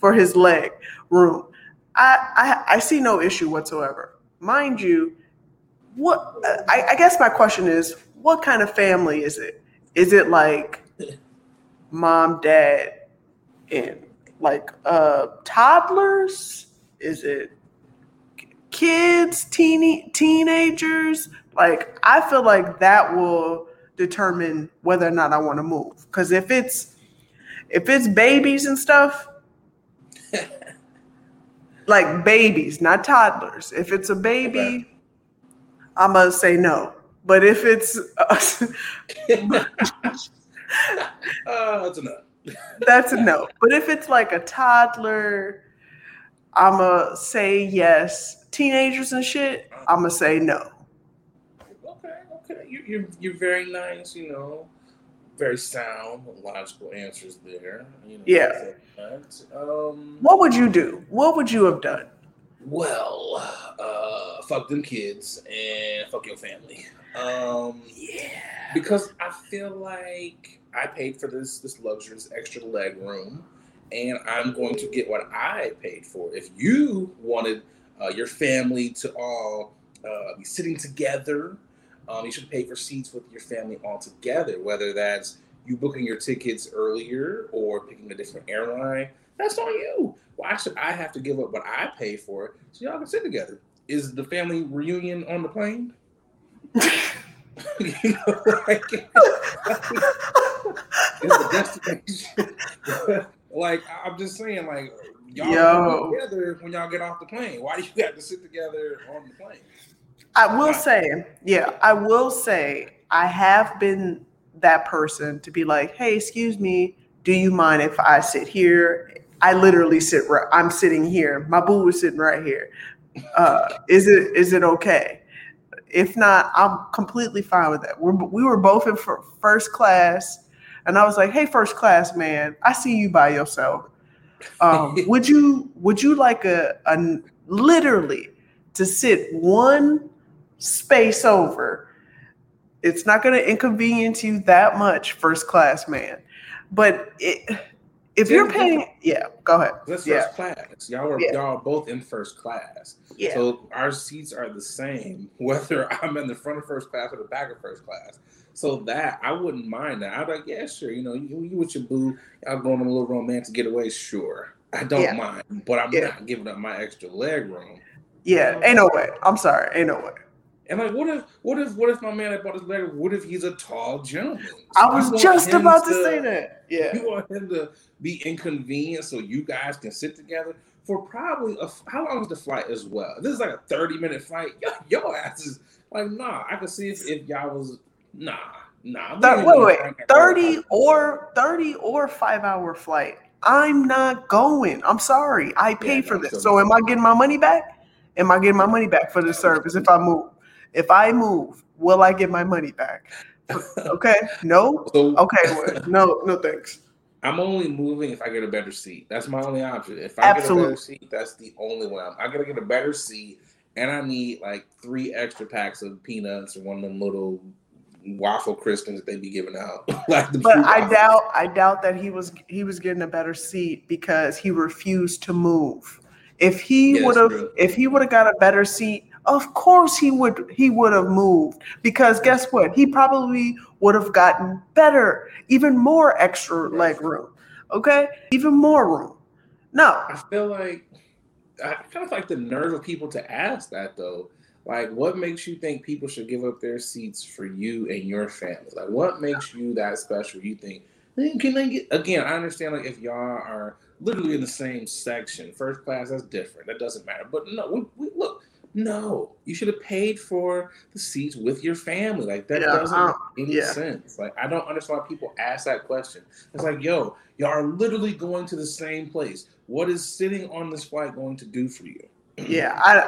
for his leg room. I, I, I see no issue whatsoever. Mind you, what I, I guess my question is, what kind of family is it? Is it like mom, dad, and like uh toddlers? Is it kids, teeny teenagers? Like I feel like that will determine whether or not I want to move. Because if it's if it's babies and stuff, like babies, not toddlers. If it's a baby, Okay. I'm gonna say no. But if it's Oh, that's enough. that's a no. But if it's like a toddler, I'm gonna say yes. Teenagers and shit, I'm gonna say no. Okay, okay. You, you're you're very nice, you know, very sound, logical answers there. You know, Yeah. But, um. What would you do? What would you have done? Well, uh, fuck them kids and fuck your family. Um, Yeah. because I feel like I paid for this this luxurious extra leg room, and I'm going to get what I paid for. If you wanted uh, your family to all uh, be sitting together, um, you should pay for seats with your family all together. Whether that's you booking your tickets earlier or picking a different airline, That's on you. Why should I have to give up what I pay for so y'all can sit together? Is the family reunion on the plane? you know, like, destination? like, I'm just saying, like, y'all Yo. together when y'all get off the plane. Why do you have to sit together on the plane? I will say, yeah, I will say, I have been that person to be like, hey, excuse me, do you mind if I sit here? I literally sit right, I'm sitting here. My boo is sitting right here. Uh, is it is it okay? If not, I'm completely fine with that. We're, we were both in fir- first class, and I was like, "Hey, first class man, I see you by yourself. Um, would you would you like a, a literally to sit one space over? It's not going to inconvenience you that much, first class man. But it, if you're paying, yeah, go ahead. That's Yeah. first class. Y'all are Yeah. y'all are both in first class. Yeah, So our seats are the same, whether I'm in the front of first class or the back of first class. So that I wouldn't mind that. I'd be like, yeah, sure. You know, you, you with your boo, y'all going on a little romantic getaway, sure. I don't mind, but I'm not giving up my extra leg room. yeah, ain't no way. I'm sorry, ain't no way. And like, what if, what if, what if my man that bought his leg? What if he's a tall gentleman? I was just about to say that. Yeah, You want him to be inconvenienced so you guys can sit together for probably a, how long is the flight as well? This is like a 30 minute flight. Yo, your ass is like, nah, I could see if, if y'all was, nah, nah. Thir- wait, wait, thirty or thirty or five hour flight. I'm not going. I'm sorry. I paid Yeah, for this. so- So am I getting my money back? Am I getting my money back for the service if I move? If I move, will I get my money back? Okay. No. So Okay. no. No. Thanks. I'm only moving if I get a better seat. That's my only option. If I get a better seat, that's the only one. I'm, I gotta get a better seat, and I need like three extra packs of peanuts or one of them little waffle crispins that they be giving out. like the But I waffles. doubt. I doubt that he was he was getting a better seat because he refused to move. If he Yeah, would have, if he would have got a better seat, of course he would. He would have moved because guess what? He probably would have gotten better, even more extra leg room. Okay, even more room. No, I feel like I kind of like the nerve of people to ask that though. Like, what makes you think people should give up their seats for you and your family? Like, what makes you that special? You think, can I get? Again, I understand like if y'all are literally in the same section, first class, that's different. That doesn't matter. But no, we, we look. No, you should have paid for the seats with your family. Like that Yeah, doesn't uh, make any yeah. sense. Like I don't understand why people ask that question. It's like, yo, y'all are literally going to the same place. What is sitting on this flight going to do for you? yeah, I,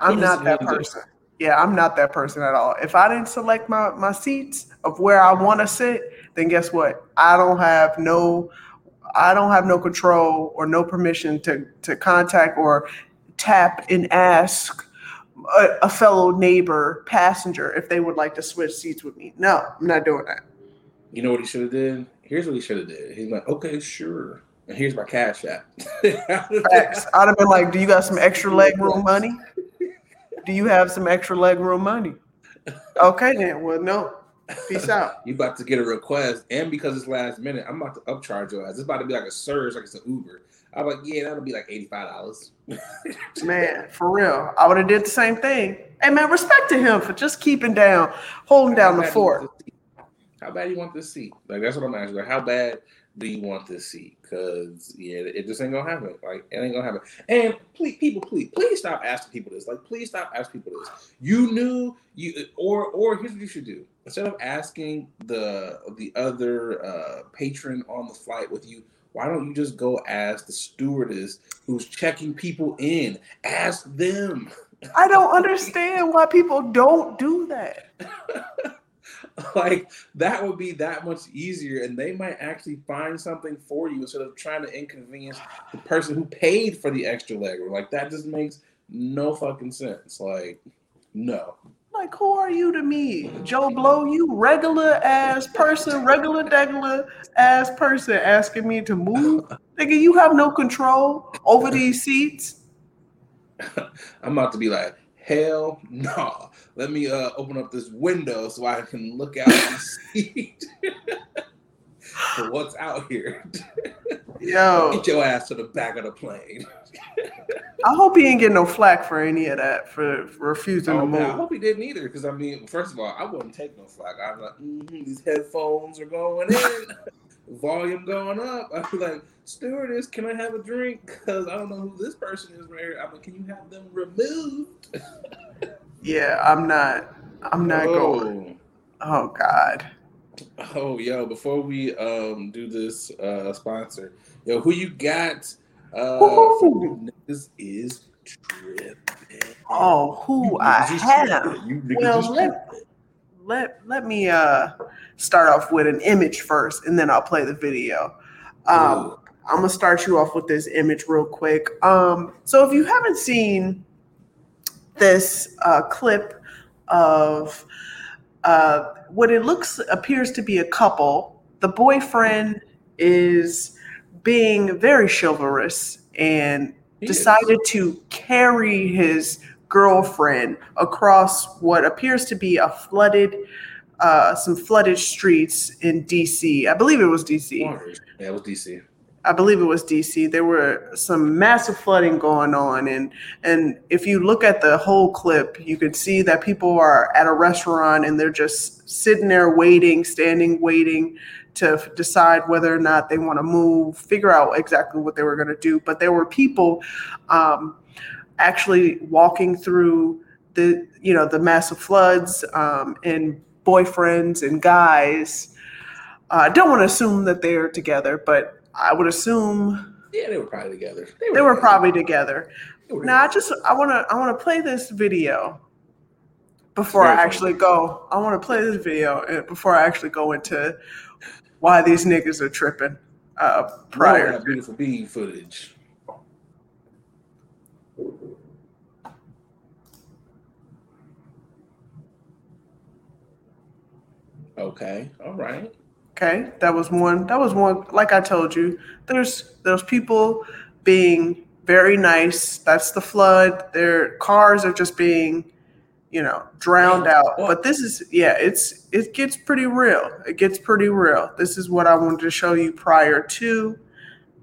I, I'm not that really do? person. Yeah, I'm not that person at all. If I didn't select my my seats of where I want to sit, then guess what? I don't have no I don't have no control or no permission to to contact or tap and ask a, a fellow neighbor passenger if they would like to switch seats with me. No, I'm not doing that. You know what he should have did? Here's what he should have did. He's like, okay, sure. And here's my cash app. Facts. I'd have been like, "Do you got some extra leg room money? Do you have some extra leg room money?" Okay, then. Well, no. Peace out. You about to get a request, and because it's last minute, I'm about to upcharge your ass. It's about to be like a surge, like it's an Uber. I'm like, yeah, that'll be like eighty five dollars. Man, for real. I would have did the same thing. Hey man, respect to him for just keeping down, holding down the fort. How bad do you want this seat? Like that's what I'm asking. Like, how bad do you want this seat? Because yeah, it just ain't gonna happen. Like it ain't gonna happen. And please, people, please, please stop asking people this. Like, please stop asking people this. You knew you, or or here's what you should do. Instead of asking the the other uh, patron on the flight with you, why don't you just go ask the stewardess who's checking people in? Ask them. I don't understand why people don't do that. like that would be that much easier and they might actually find something for you instead of trying to inconvenience the person who paid for the extra leg room like that just makes no fucking sense like no Like, who are you to me? Joe Blow, you regular ass person, regular degular ass person asking me to move? Nigga, you have no control over these seats. i'm about to be like hell no let me uh open up this window so i can look out and see what's out here Yo, Get your ass to the back of the plane. I hope he didn't get no flack for any of that for, for refusing Oh to man, I hope he didn't either. Because I mean, first of all, I wouldn't take no flack. I'm like, mm these headphones are going in, volume going up. I'm like, stewardess, can I have a drink? Because I don't know who this person is right here. I'm like, can you have them removed? Yeah, I'm not. I'm not going. Oh God. Oh, yo, before we um do this uh sponsor, yo, who you got? Uh, niggas is tripping. Oh, who I niggas is have. You Well, let- Let let me uh start off with an image first, and then I'll play the video. Um, I'm gonna start you off with this image real quick. Um, so if you haven't seen this uh, clip of uh, what it looks appears to be a couple, the boyfriend is being very chivalrous and He is. decided to carry his girlfriend across what appears to be a flooded uh, some flooded streets in DC. I believe it was DC. Yeah, it was DC. I believe it was DC. There were some massive flooding going on, and and if you look at the whole clip, you can see that people are at a restaurant and they're just sitting there waiting, standing, waiting to decide whether or not they want to move, figure out exactly what they were going to do. But there were people um, actually walking through the you know the massive floods um, and boyfriends and guys. Uh, I don't want to assume that they're together, but I would assume Yeah, they were probably together. they were together. probably together. Were Now I just I want to I want to play this video before I Very funny. actually go. I want to play this video before I actually go into why these niggas are tripping uh, prior. that beautiful bean footage. Okay, all right. Okay, that was one. That was one. Like I told you, there's there's people being very nice. That's the flood. Their cars are just being, you know, drowned out. But this is yeah, it's it gets pretty real. It gets pretty real. This is what I wanted to show you prior to.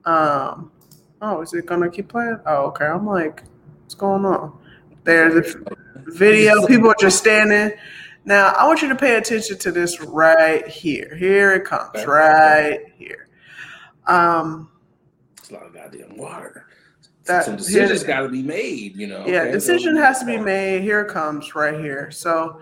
Um, oh, is it gonna keep playing? Oh, okay. I'm like, what's going on? There's a video. People are just standing. Now, I want you to pay attention to this right here. Here it comes, right here. Um, It's a lot of goddamn water. That- Some decisions got to be made, you know. yeah, okay? decision So, has to be made. Here it comes, right here. So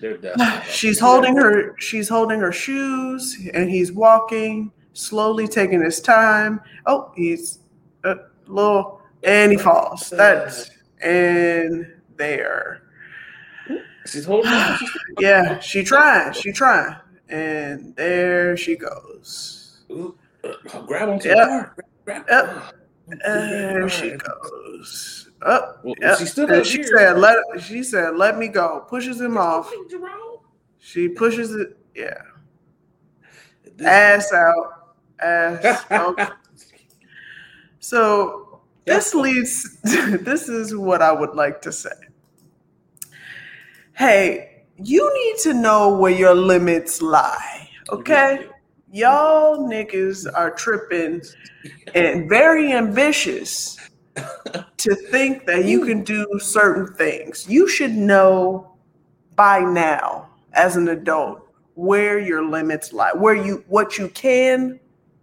she's holding her, she's holding her shoes, and he's walking slowly, taking his time. Oh, he's a little, and he falls. That's and there. She's holding Yeah, she trying, she trying, and there she goes. Ooh, uh, grab onto Yep. the car. Grab, grab, Yep. Grab There the she goes. Up. Well, Yep. she still And up she here. said, "Let." She said, "Let me go." Pushes him off. Jerome. She pushes it. Yeah, This- ass out, ass out. So this leads. this is what I would like to say. Hey, you need to know where your limits lie. Okay, y'all niggas are tripping and very ambitious to think that you can do certain things. You should know by now as an adult where your limits lie, where you what you can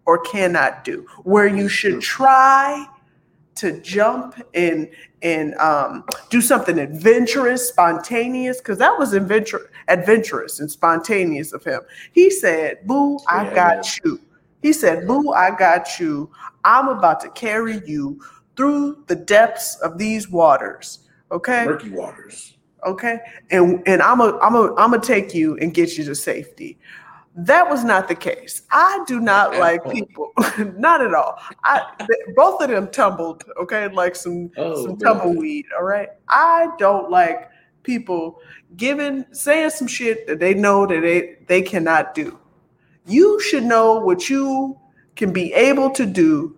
or cannot do, where you should try to jump and and um, do something adventurous, spontaneous, because that was adventure, adventurous and spontaneous of him. He said, "Boo, I Yeah, got you." He said, "Boo, I got you. I'm about to carry you through the depths of these waters." Okay Murky waters. okay and and i'm a i'm a i'm gonna take you and get you to safety that was not the case. I do not like people. Not at all. I both of them tumbled okay? Like some Oh, some tumbleweed all right? I don't like people giving saying some shit that they know that they they cannot do. You should know what you can be able to do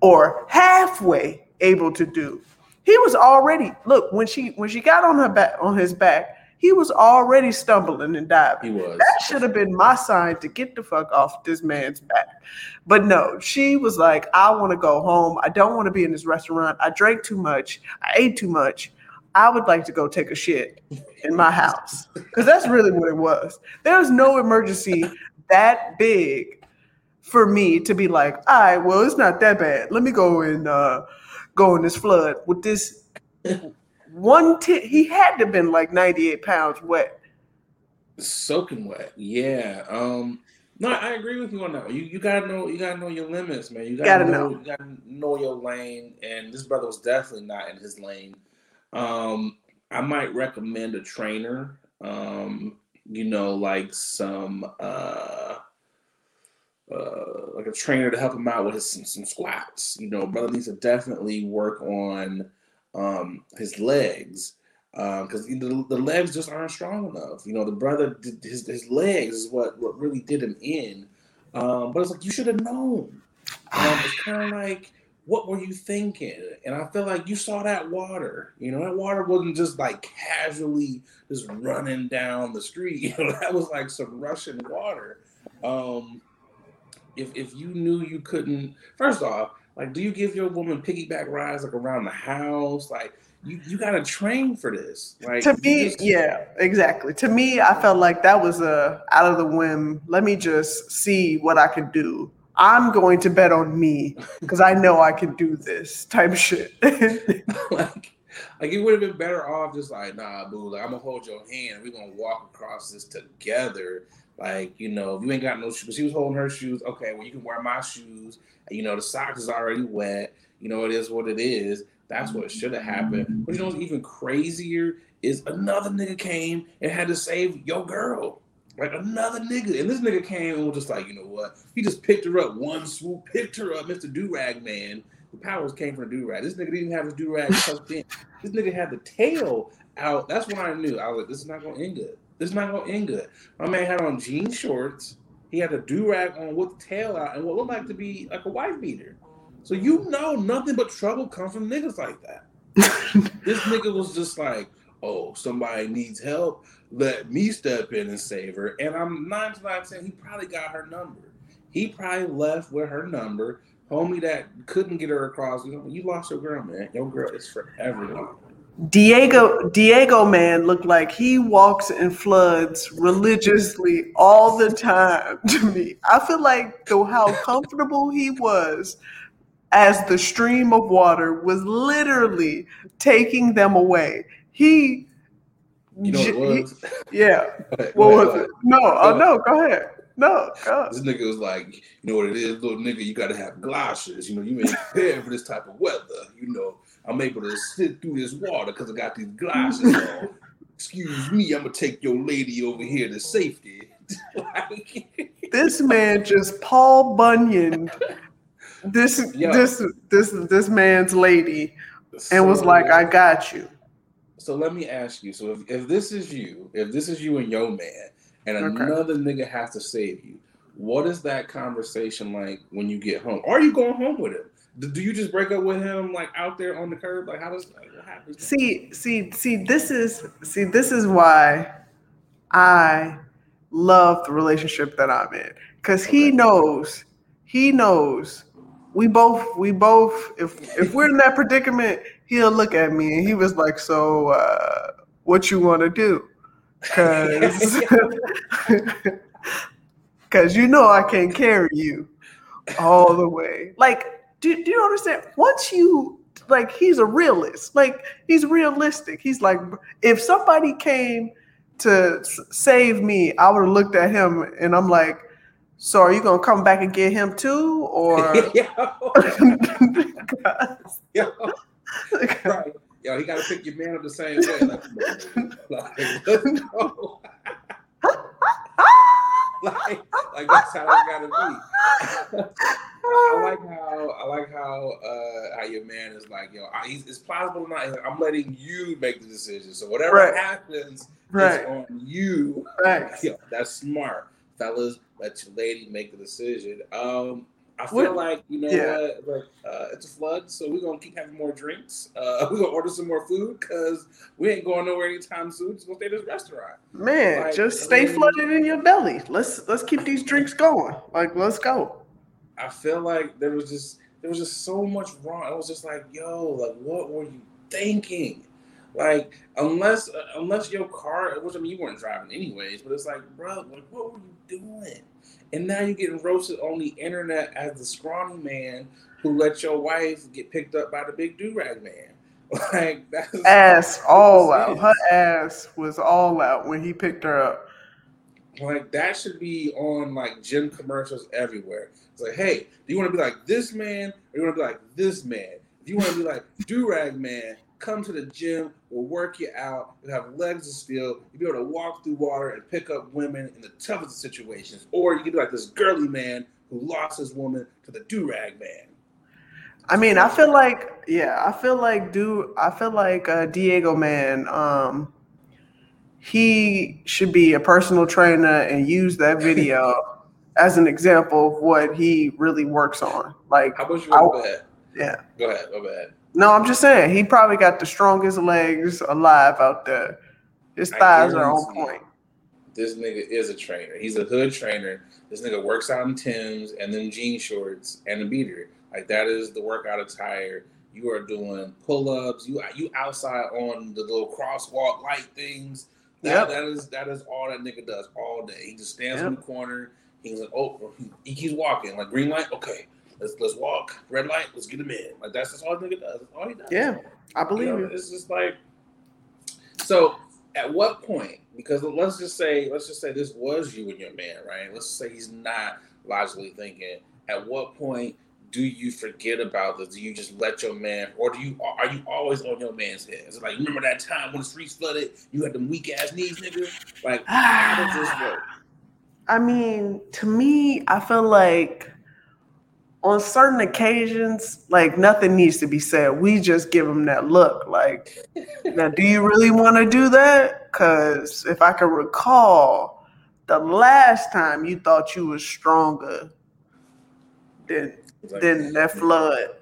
or halfway able to do. He was already look when she when she got on her back on his back He was already stumbling and diving. He was. That should have been my sign to get the fuck off this man's back. But no, she was like, I want to go home. I don't want to be in this restaurant. I drank too much. I ate too much. I would like to go take a shit in my house. Because that's really what it was. There was no emergency that big for me to be like, all right, well, it's not that bad. Let me go and uh, go in this flood with this one tit. He had to have been like 98 pounds wet. Soaking wet. Yeah. Um no, I agree with you on that. You you gotta know you gotta know your limits, man. You gotta, Gotta know, know. you gotta know your lane. And this brother was definitely not in his lane. Um, I might recommend a trainer. Um, you know, like some uh uh, like a trainer to help him out with his some, some squats. You know, brother needs to definitely work on um, his legs um, because the, the legs just aren't strong enough. You know, the brother did, his his legs is what what really did him in. Um, but it's like you should have known. Um, it's kind of like what were you thinking? And I feel like you saw that water. You know, that water wasn't just like casually just running down the street. You know, that was like some Russian water. Um, if if you knew you couldn't, first off, like, do you give your woman piggyback rides like around the house? Like, you you got to train for this. Like to you me, just- yeah, exactly. To me, I felt like that was a out of the whim. Let me just see what I can do. I'm going to bet on me because I know I can do this type shit. like, like it would have been better off just like, nah, boo, like I'm gonna hold your hand. We're gonna walk across this together. Like, you know, if you ain't got no shoes, she was holding her shoes. Okay, well, you can wear my shoes. You know, the socks is already wet. You know, it is what it is. That's what should have happened. But you know what's even crazier is another nigga came and had to save your girl. Like another nigga. And this nigga came and was just like, you know what? He just picked her up one swoop, picked her up, Mr. Durag man. The powers came from Durag. This nigga didn't have his Durag tucked in. This nigga had the tail out. That's when I knew. I was like, this is not gonna end good. This is not gonna end good. My man had on jean shorts. He had a do rag on with the tail out and what looked like to be like a wife beater. So you know nothing but trouble comes from niggas like that. This nigga was just like, oh, somebody needs help. Let me step in and save her. And I'm nine 99 saying he probably got her number. He probably left with her number. Homie that couldn't get her across. You, know, you lost your girl, man. Your girl is forever gone. Diego Diego man looked like he walks in floods religiously all the time to me. I feel like though how comfortable he was as the stream of water was literally taking them away. He You know what it yeah. What was it? No, oh no, go ahead. No, go. This nigga was like, you know what it is, little nigga, you gotta have galoshes. You know, you ain't prepared for this type of weather. You know, I'm able to sit through this water because I got these glasses on. Excuse me, I'm gonna take your lady over here to safety. Like, This man just Paul Bunyan this Yo. this this this man's lady and was like, I got you. So let me ask you. So if, if this is you, if this is you and your man, and Okay. another nigga has to save you, what is that conversation like when you get home? Are you going home with him? Do, you just break up with him like out there on the curb? Like how does like, what happens? See, see, see, this is see, this is why I love the relationship that I'm in. Cause he knows, he knows we both we both if if we're in that predicament, he'll look at me and he was like, So uh what you wanna do? Cause Cause you know I can't carry you all the way. Like, do, do you understand? Once you like, he's a realist. Like, he's realistic. He's like, if somebody came to save me, I would have looked at him and I'm like, so are you gonna come back and get him too, or? yo, yo, right. Yo, he gotta pick your man up the same way. Like, like go. like, like that's how it gotta be. I like how I like how uh how your man is like, yo, I, he's, it's plausible or not. I'm letting you make the decision. So whatever Right. happens right, is on you. right. Yo, that's smart, fellas. Let your lady make the decision. Um, I feel what? like you know yeah. what, like uh, it's a flood, so we're gonna keep having more drinks. Uh, we're gonna order some more food because we ain't going nowhere anytime soon. Just gonna stay at this restaurant. Man, like, just stay I mean, flooded in your belly. Let's let's keep these drinks going. Like let's go. I feel like there was just there was just so much wrong. I was just like, yo, like what were you thinking? Like unless uh, unless your car, which I mean you weren't driving anyways, but it's like, bro, like what were you doing? And now you're getting roasted on the internet as the scrawny man who let your wife get picked up by the big do rag man. Like that's ass all out. Her ass was all out when he picked her up. Like that should be on like gym commercials everywhere. It's like, hey, do you want to be like this man or you want to be like this man? If you want to be like do rag man, come to the gym, we'll work you out, you'll have legs of steel, you'll be able to walk through water and pick up women in the toughest of situations. Or you can be like this girly man who lost his woman to the do-rag man. I mean, I feel like, yeah, I feel like do I feel like uh, Diego man, um, he should be a personal trainer and use that video as an example of what he really works on. Like, how about you go ahead? Yeah, go ahead. Go ahead. No, I'm just saying he probably got the strongest legs alive out there. His thighs are on point. This nigga is a trainer. He's a hood trainer. This nigga works out in Timbs and then jean shorts and a beater. Like that is the workout attire. You are doing pull ups. You you outside on the little crosswalk light things. That, yep. that is that is all that nigga does all day. He just stands yep. in the corner. He's like, oh, he keeps walking. Like green light, okay. Let's let's walk. Red light. Let's get him in. Like that's, that's all nigga does. That's all he does. Yeah, I believe you know, it. It's just like so. At what point? Because let's just say let's just say this was you and your man, right? Let's say he's not logically thinking. At what point do you forget about this? Do you just let your man, or do you are you always on your man's head? Is it like remember that time when the streets flooded? You had them weak ass knees, nigga. Like how does this work? I mean, to me, I feel like on certain occasions, like nothing needs to be said. We just give them that look. Like, now, do you really want to do that? Because if I can recall, the last time you thought you was stronger than like, than that flood.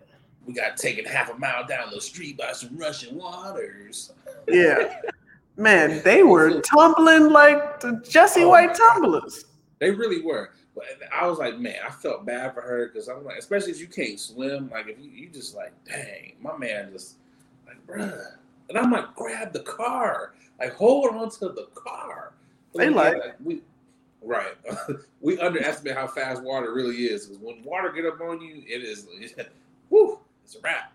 We got taken half a mile down the street by some rushing waters. Yeah, man, they were tumbling like the Jesse oh, White tumblers. They really were. But I was like, man, I felt bad for her because I'm like, especially if you can't swim, like if you, you just like, dang, my man just like, bruh. And I'm like, grab the car, like hold on to the car. They like, like we, right. we underestimate how fast water really is. Because when water get up on you, it is, it, whoo, it's a wrap.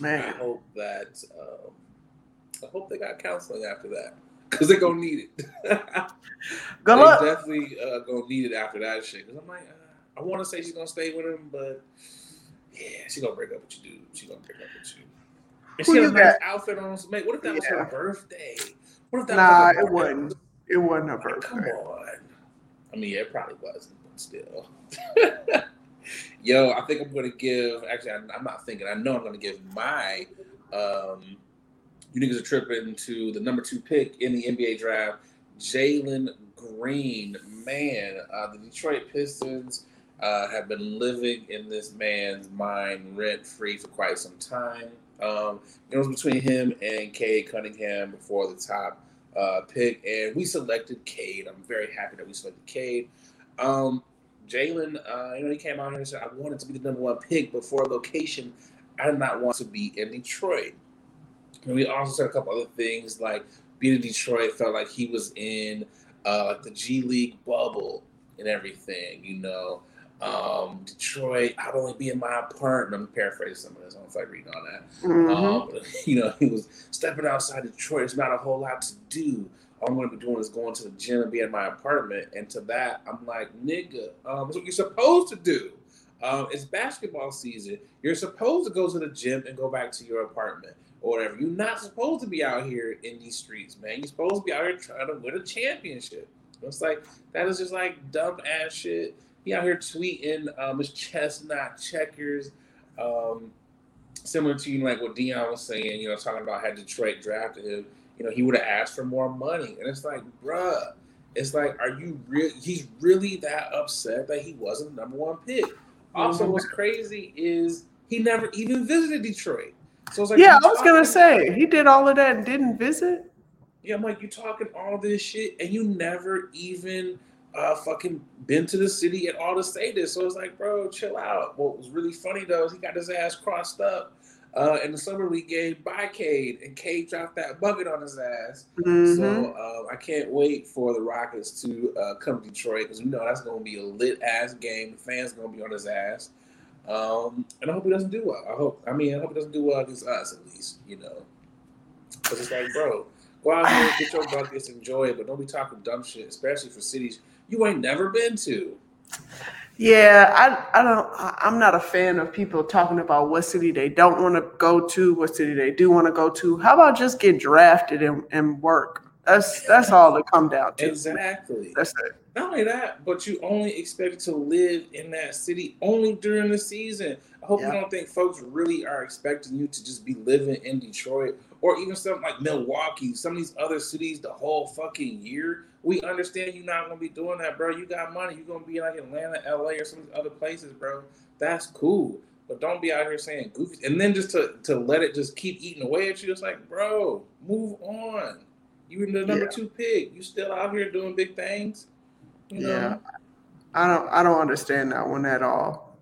Man, I hope that. Um, I hope they got counseling after that because they're gonna need it. Good they luck. Definitely uh, gonna need it after that shit. Because I'm like, uh, I want to say she's gonna stay with him, but yeah, she's gonna break up with you, dude. She's gonna break up with you. And Who she has a nice outfit on. Mate, what if that yeah. was her birthday? What if that nah, was it wasn't. It wasn't her birthday. Come on. I mean, yeah, it probably wasn't, but still. Yo, I think I'm gonna give. Actually, I'm, I'm not thinking. I know I'm gonna give my um, you niggas are tripping to the number two pick in the NBA draft, Jalen Green. Man, uh, the Detroit Pistons uh, have been living in this man's mind rent free for quite some time. Um, it was between him and Cade Cunningham before the top uh, pick, and we selected Cade. I'm very happy that we selected Cade. Um, Jalen, uh, you know, he came out here and said, I wanted to be the number one pick, but for a location, I did not want to be in Detroit. And we also said a couple other things like being in Detroit felt like he was in uh, like the G League bubble and everything, you know. Um, Detroit, I'd only be in my apartment. I'm paraphrasing some of this. I don't know if I read all that. Mm-hmm. Um, but, you know, he was stepping outside Detroit. It's not a whole lot to do. All I'm going to be doing is going to the gym and be in my apartment. And to that, I'm like, nigga, um, that's what you're supposed to do. Um, it's basketball season. You're supposed to go to the gym and go back to your apartment or whatever. You're not supposed to be out here in these streets, man. You're supposed to be out here trying to win a championship. It's like that is just like dumb ass shit. He out here tweeting um, his chestnut checkers, um, similar to you know, like what Dion was saying. You know, talking about how Detroit drafted him. You know, he would have asked for more money, and it's like, bruh, it's like, are you real? He's really that upset that he wasn't the number one pick. Also, what's crazy is he never even visited Detroit. So it's like, yeah, I was gonna say he did all of that and didn't visit. Yeah, I'm like, you talking all this shit and you never even uh fucking been to the city at all to say this. So it's like, bro, chill out. What was really funny though is he got his ass crossed up uh, in the summer league game by Cade, and Cade dropped that bucket on his ass. Mm-hmm. So uh, I can't wait for the Rockets to uh, come to Detroit because we know that's to be a lit ass game. The fans to be on his ass, um, and I hope he doesn't do well. I hope. I mean, I hope he doesn't do well against us at least. You know, because it's like, bro, go out here, get your buckets, enjoy it, but don't be talking dumb shit, especially for cities you ain't never been to. Yeah, I I don't I'm not a fan of people talking about what city they don't want to go to, what city they do want to go to. How about just get drafted and, and work? That's that's all it come down to. Exactly. That's it. Not only that, but you only expected to live in that city only during the season. I hope yeah. you don't think folks really are expecting you to just be living in Detroit or even something like Milwaukee, some of these other cities the whole fucking year. We understand you're not gonna be doing that, bro. You got money. You're gonna be like Atlanta, LA, or some other places, bro. That's cool. But don't be out here saying goofy and then just to, to let it just keep eating away at you. It's like, bro, move on. You are the number yeah. two pick. You still out here doing big things. You know? Yeah. I don't I don't understand that one at all.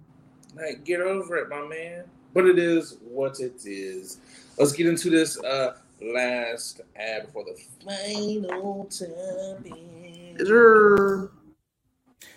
Like, get over it, my man. But it is what it is. Let's get into this uh last ad before the final time. Is there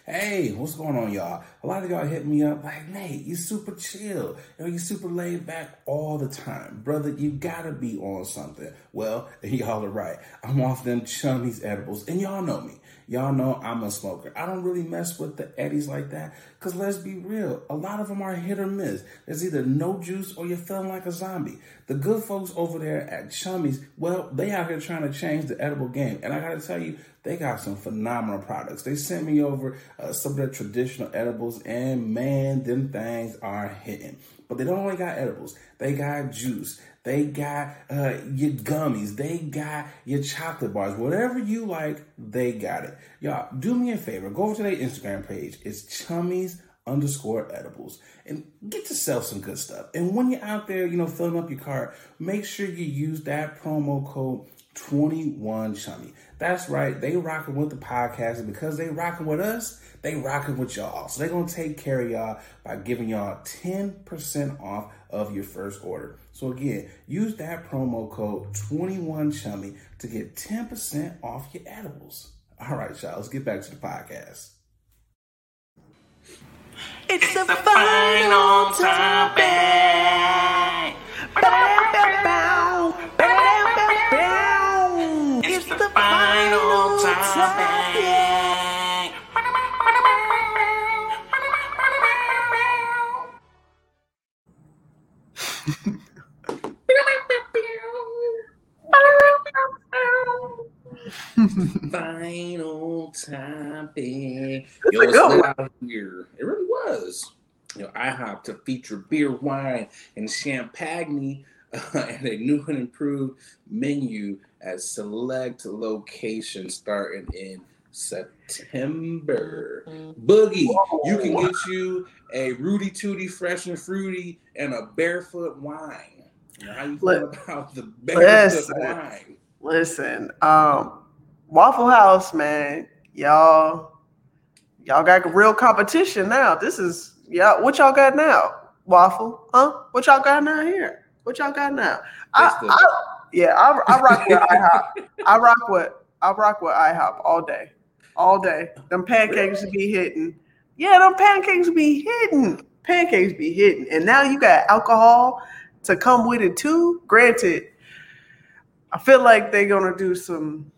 Hey, what's going on, y'all? A lot of y'all hit me up like, Nate, you super chill. You know, you super laid back all the time. Brother, you gotta be on something. Well, y'all are right. I'm off them chummies edibles, and y'all know me. Y'all know I'm a smoker. I don't really mess with the eddies like that because let's be real, a lot of them are hit or miss. There's either no juice or you're feeling like a zombie. The good folks over there at Chummies, well, they out here trying to change the edible game. And I got to tell you, they got some phenomenal products. They sent me over uh, some of their traditional edibles, and man, them things are hitting. But they don't only got edibles, they got juice. They got uh, your gummies. They got your chocolate bars. Whatever you like, they got it. Y'all, do me a favor. Go over to their Instagram page. It's chummies underscore edibles and get yourself some good stuff. And when you're out there, you know, filling up your cart, make sure you use that promo code 21 chummy. That's right. They rocking with the podcast. And because they rocking with us, they rocking with y'all. So they're going to take care of y'all by giving y'all 10% off of your first order. So again, use that promo code 21chummy to get 10% off your edibles. All right, y'all, let's get back to the podcast. It's, it's the, the final topic. It's the final topic. Final topic. Yo, it's out here. It really was. You know, IHOP to feature beer, wine, and champagne uh, and a new and improved menu at select locations starting in September. Boogie, you can get you a Rooty Tooty Fresh and Fruity and a Barefoot Wine. how you feel about the Barefoot listen, Wine? Listen, um, Waffle House, man, y'all, y'all got real competition now. This is yeah. What y'all got now? Waffle, huh? What y'all got now here? What y'all got now? I, I, yeah, I, I rock with IHOP. I rock with I rock with IHOP all day, all day. Them pancakes be hitting. Yeah, them pancakes be hitting. Pancakes be hitting, and now you got alcohol to come with it too. Granted, I feel like they're gonna do some.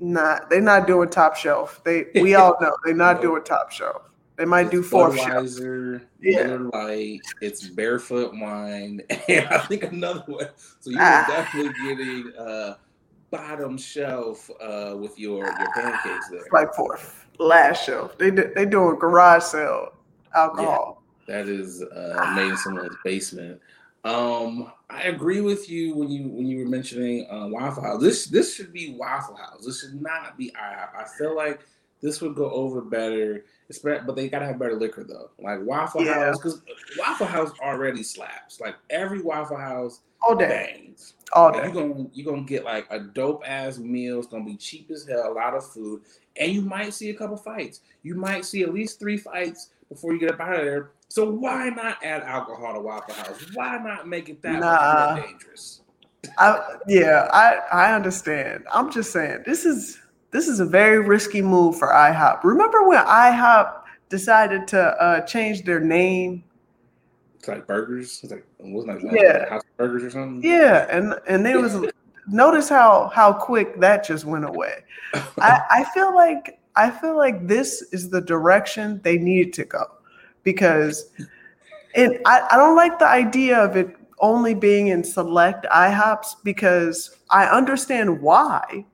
Not they're not doing top shelf. They we all know they're not doing top shelf. They might it's do fourth Budweiser, yeah. Miller Lite. It's barefoot wine, and I think another one. So you're ah. definitely getting uh, bottom shelf uh, with your your pancakes there. Like fourth, last shelf. They they doing garage sale alcohol. Yeah, that is uh, made in someone's basement. Um, I agree with you when you when you were mentioning uh, Waffle House. This this should be Waffle House. This should not be IHOP. I feel like this would go over better but they gotta have better liquor though. Like Waffle yeah. House, because Waffle House already slaps. Like every Waffle House all day bangs. All day. You're gonna you're gonna get like a dope ass meal. It's gonna be cheap as hell, a lot of food, and you might see a couple fights. You might see at least three fights before you get up out of there. So why not add alcohol to Waffle House? Why not make it that nah. more dangerous? I, yeah, I I understand. I'm just saying this is this is a very risky move for IHOP. Remember when IHOP decided to uh, change their name? It's like burgers. It's like wasn't like yeah. house burgers or something. Yeah, and and there was notice how how quick that just went away. I, I feel like I feel like this is the direction they need to go because and I, I don't like the idea of it only being in select IHOPs because I understand why.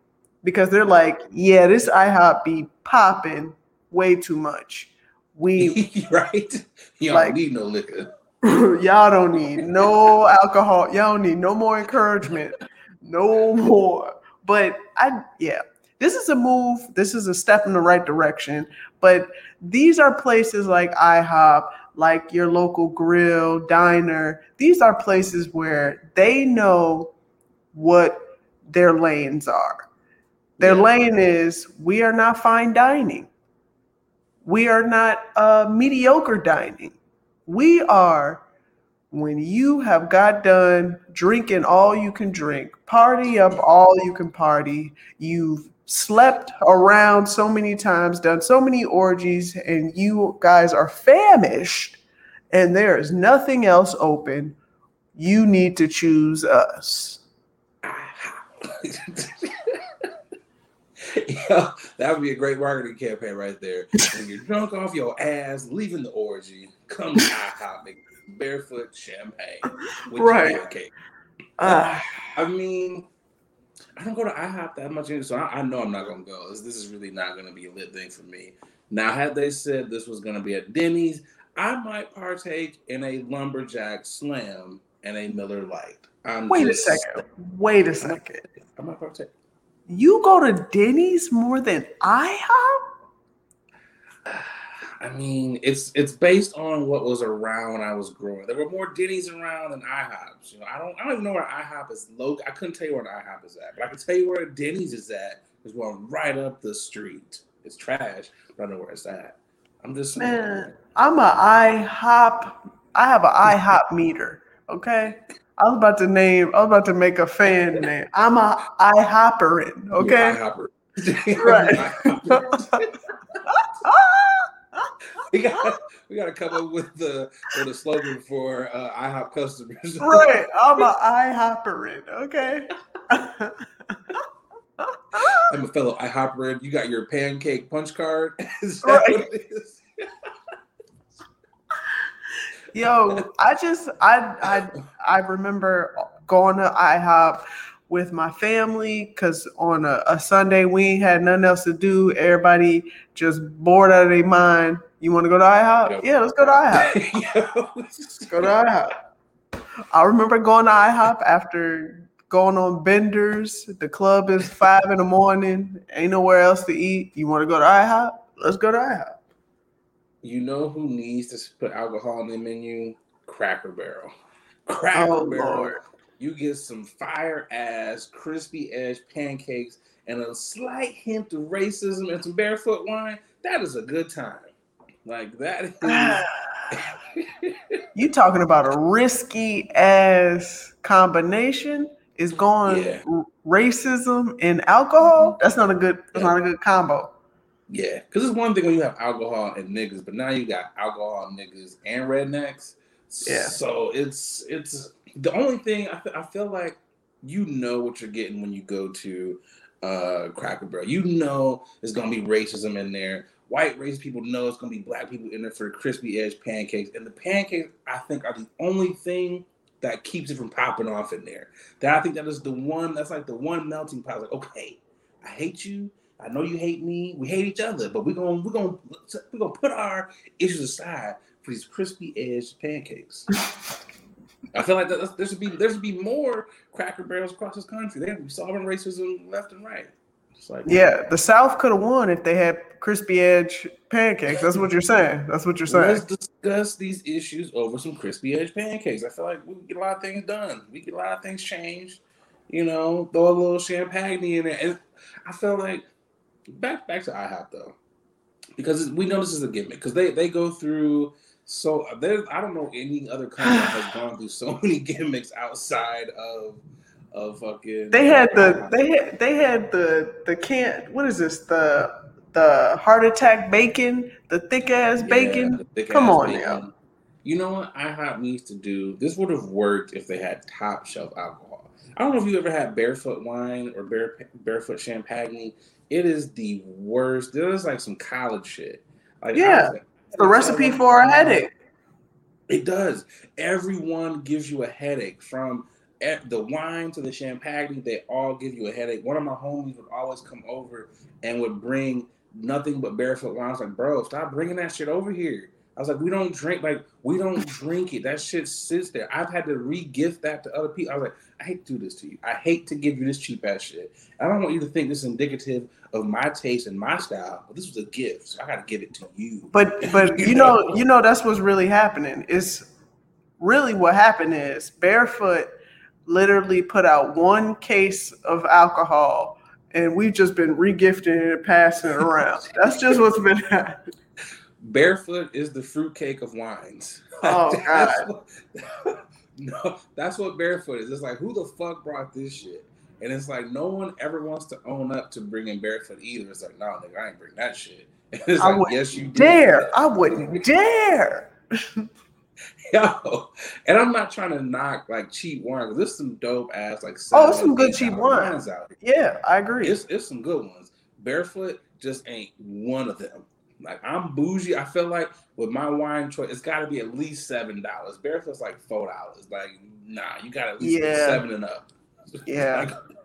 Because they're like, yeah, this IHOP be popping way too much. We right? Y'all like, need no liquor. y'all don't need no alcohol. Y'all don't need no more encouragement. No more. But I yeah, this is a move. This is a step in the right direction. But these are places like IHOP, like your local grill, diner. These are places where they know what their lanes are. Their yeah. lane is we are not fine dining. We are not uh, mediocre dining. We are when you have got done drinking all you can drink, party up all you can party, you've slept around so many times, done so many orgies, and you guys are famished and there is nothing else open, you need to choose us. yeah, that would be a great marketing campaign right there. When you're drunk off your ass, leaving the orgy, come to IHOP, barefoot champagne with right. Uh, I mean, I don't go to IHOP that much, either, so I, I know I'm not gonna go. This, this is really not gonna be a lit thing for me. Now, had they said this was gonna be at Denny's, I might partake in a lumberjack slam and a Miller Lite. I'm Wait just, a second. Wait a second. I might partake. You go to Denny's more than IHOP? I mean, it's it's based on what was around when I was growing. There were more Denny's around than IHOPs. You know, I don't I don't even know where IHOP is low. I couldn't tell you where an IHOP is at, but I can tell you where Denny's is at. It's one right up the street. It's trash, but I know where it's at. I'm just saying. I'm a IHOP. I have an IHOP meter. Okay. I was about to name. I was about to make a fan name. I'm a IHOPerin. Okay. IHOPper. right. we got we got to come up with the with a slogan for uh, IHOP customers. right, I'm an IHOPerin. Okay. I'm a fellow IHOPerin. You got your pancake punch card. right. Yo, I just I I I remember going to IHOP with my family because on a, a, Sunday we had nothing else to do. Everybody just bored out of their mind. You want to go to IHOP? Yep. Yeah, let's go to IHOP. let's go to IHOP. I remember going to IHOP after going on benders. The club is five in the morning. Ain't nowhere else to eat. You want to go to IHOP? Let's go to IHOP. You know who needs to put alcohol in the menu? Cracker Barrel. Oh, Cracker oh, Barrel. Lord you get some fire ass, crispy edge pancakes and a slight hint of racism and some barefoot wine, that is a good time. Like that is You talking about a risky ass combination is going yeah. racism and alcohol? Mm-hmm. That's not a good that's yeah. not a good combo. Yeah, because it's one thing when you have alcohol and niggas, but now you got alcohol, niggas, and rednecks. Yeah. So it's it's the only thing I, th- I feel like you know what you're getting when you go to uh, Cracker Barrel. You know there's gonna be racism in there. White race people know it's gonna be black people in there for crispy edge pancakes, and the pancakes I think are the only thing that keeps it from popping off in there. That I think that is the one that's like the one melting pot. Like, okay, I hate you. I know you hate me. We hate each other, but we're gonna we're gonna we're gonna put our issues aside for these crispy edge pancakes. I feel like there should be there should be more Cracker Barrels across this country. They have solving racism left and right. It's like Yeah, the South could have won if they had crispy edge pancakes. That's what you're saying. That's what you're saying. Let's discuss these issues over some crispy edge pancakes. I feel like we get a lot of things done. We get a lot of things changed. You know, throw a little champagne in there. And I feel like back back to IHOP though, because we know this is a gimmick. Because they they go through so there. I don't know any other company that has gone through so many gimmicks outside of of fucking. They had the uh, they had they had the the can what is this the the heart attack bacon the thick ass Yeah, bacon. thick Come ass on bacon. now. You know what IHOP needs to do? This would have worked if they had top shelf alcohol. I don't know if you ever had barefoot wine or bare, barefoot champagne. It is the worst. There's like some college shit. Like Yeah, honestly, It's the recipe for a headache. It does. Everyone gives you a headache from the wine to the champagne. They all give you a headache. One of my homies would always come over and would bring nothing but barefoot wine. I was like, bro, stop bringing that shit over here. I was like, we don't drink like we don't drink it. That shit sits there. I've had to re-gift that to other people. I was like, I hate to do this to you. I hate to give you this cheap ass shit. I don't want you to think this is indicative of my taste and my style. But this was a gift, so I got to give it to you. But but you know you know that's what's really happening. It's really what happened is Barefoot literally put out one case of alcohol and we've just been regifting it and passing it around. That's just what's been happening. Barefoot is the fruitcake of wines. Oh, That's what- no, that's what barefoot is. It's like who the fuck brought this shit? And it's like no one ever wants to own up to bringing barefoot either. It's like, no, nigga, I ain't bring that shit. And it's I like, yes, you. Dare. I wouldn't dare. Yo, and I'm not trying to knock like cheap wine. There's some dope ass like Oh, some good cheap wine. wines out here. Yeah, I agree. It's it's some good ones. Barefoot just ain't one of them. Like I'm bougie. I feel like with my wine choice, it's got to be at least seven dollars. Barefoot's like four dollars. Like nah, you got to at least Yeah. seven and up. Yeah. Like,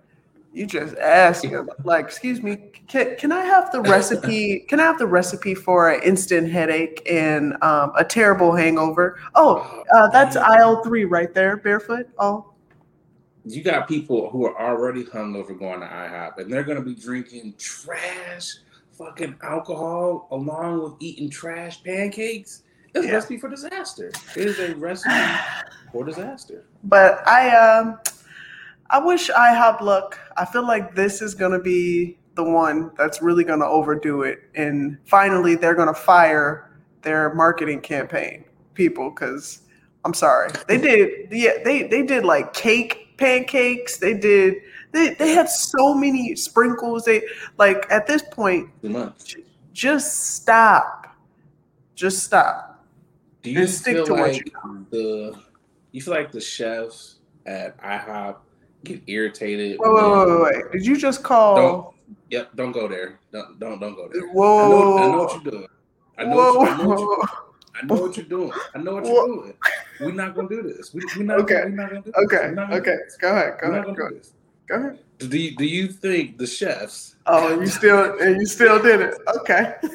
You just ask him, like, excuse me, can, can I have the recipe? Can I have the recipe for an instant headache and um, a terrible hangover? Oh, uh, that's aisle three right there, barefoot. Oh, you got people who are already hungover going to IHOP, and they're gonna be drinking trash, fucking alcohol along with eating trash pancakes. It's Yeah. a recipe for disaster. It is a recipe for disaster. but I um, I wish IHOP luck. I feel like this is gonna be the one that's really gonna overdo it, and finally they're gonna fire their marketing campaign people because I'm sorry. They did yeah they they did like cake pancakes. They did they they had so many sprinkles. They like at this point much. just stop. Just stop. Do you And stick feel to what like the you feel like the chefs at IHOP get irritated? wait wait wait wait, did you just call Don't yep, don't go there. Don't don't don't go there. whoa I know, I know what you're doing. I know, whoa what, you, I, know what you, I know what you're doing. I know what you're doing. We're not gonna do this. We, we're not. Okay. We're not gonna do this. okay okay go ahead go We're ahead not go gonna do this. go ahead Do you, do you think the chefs? oh you still and you still did it okay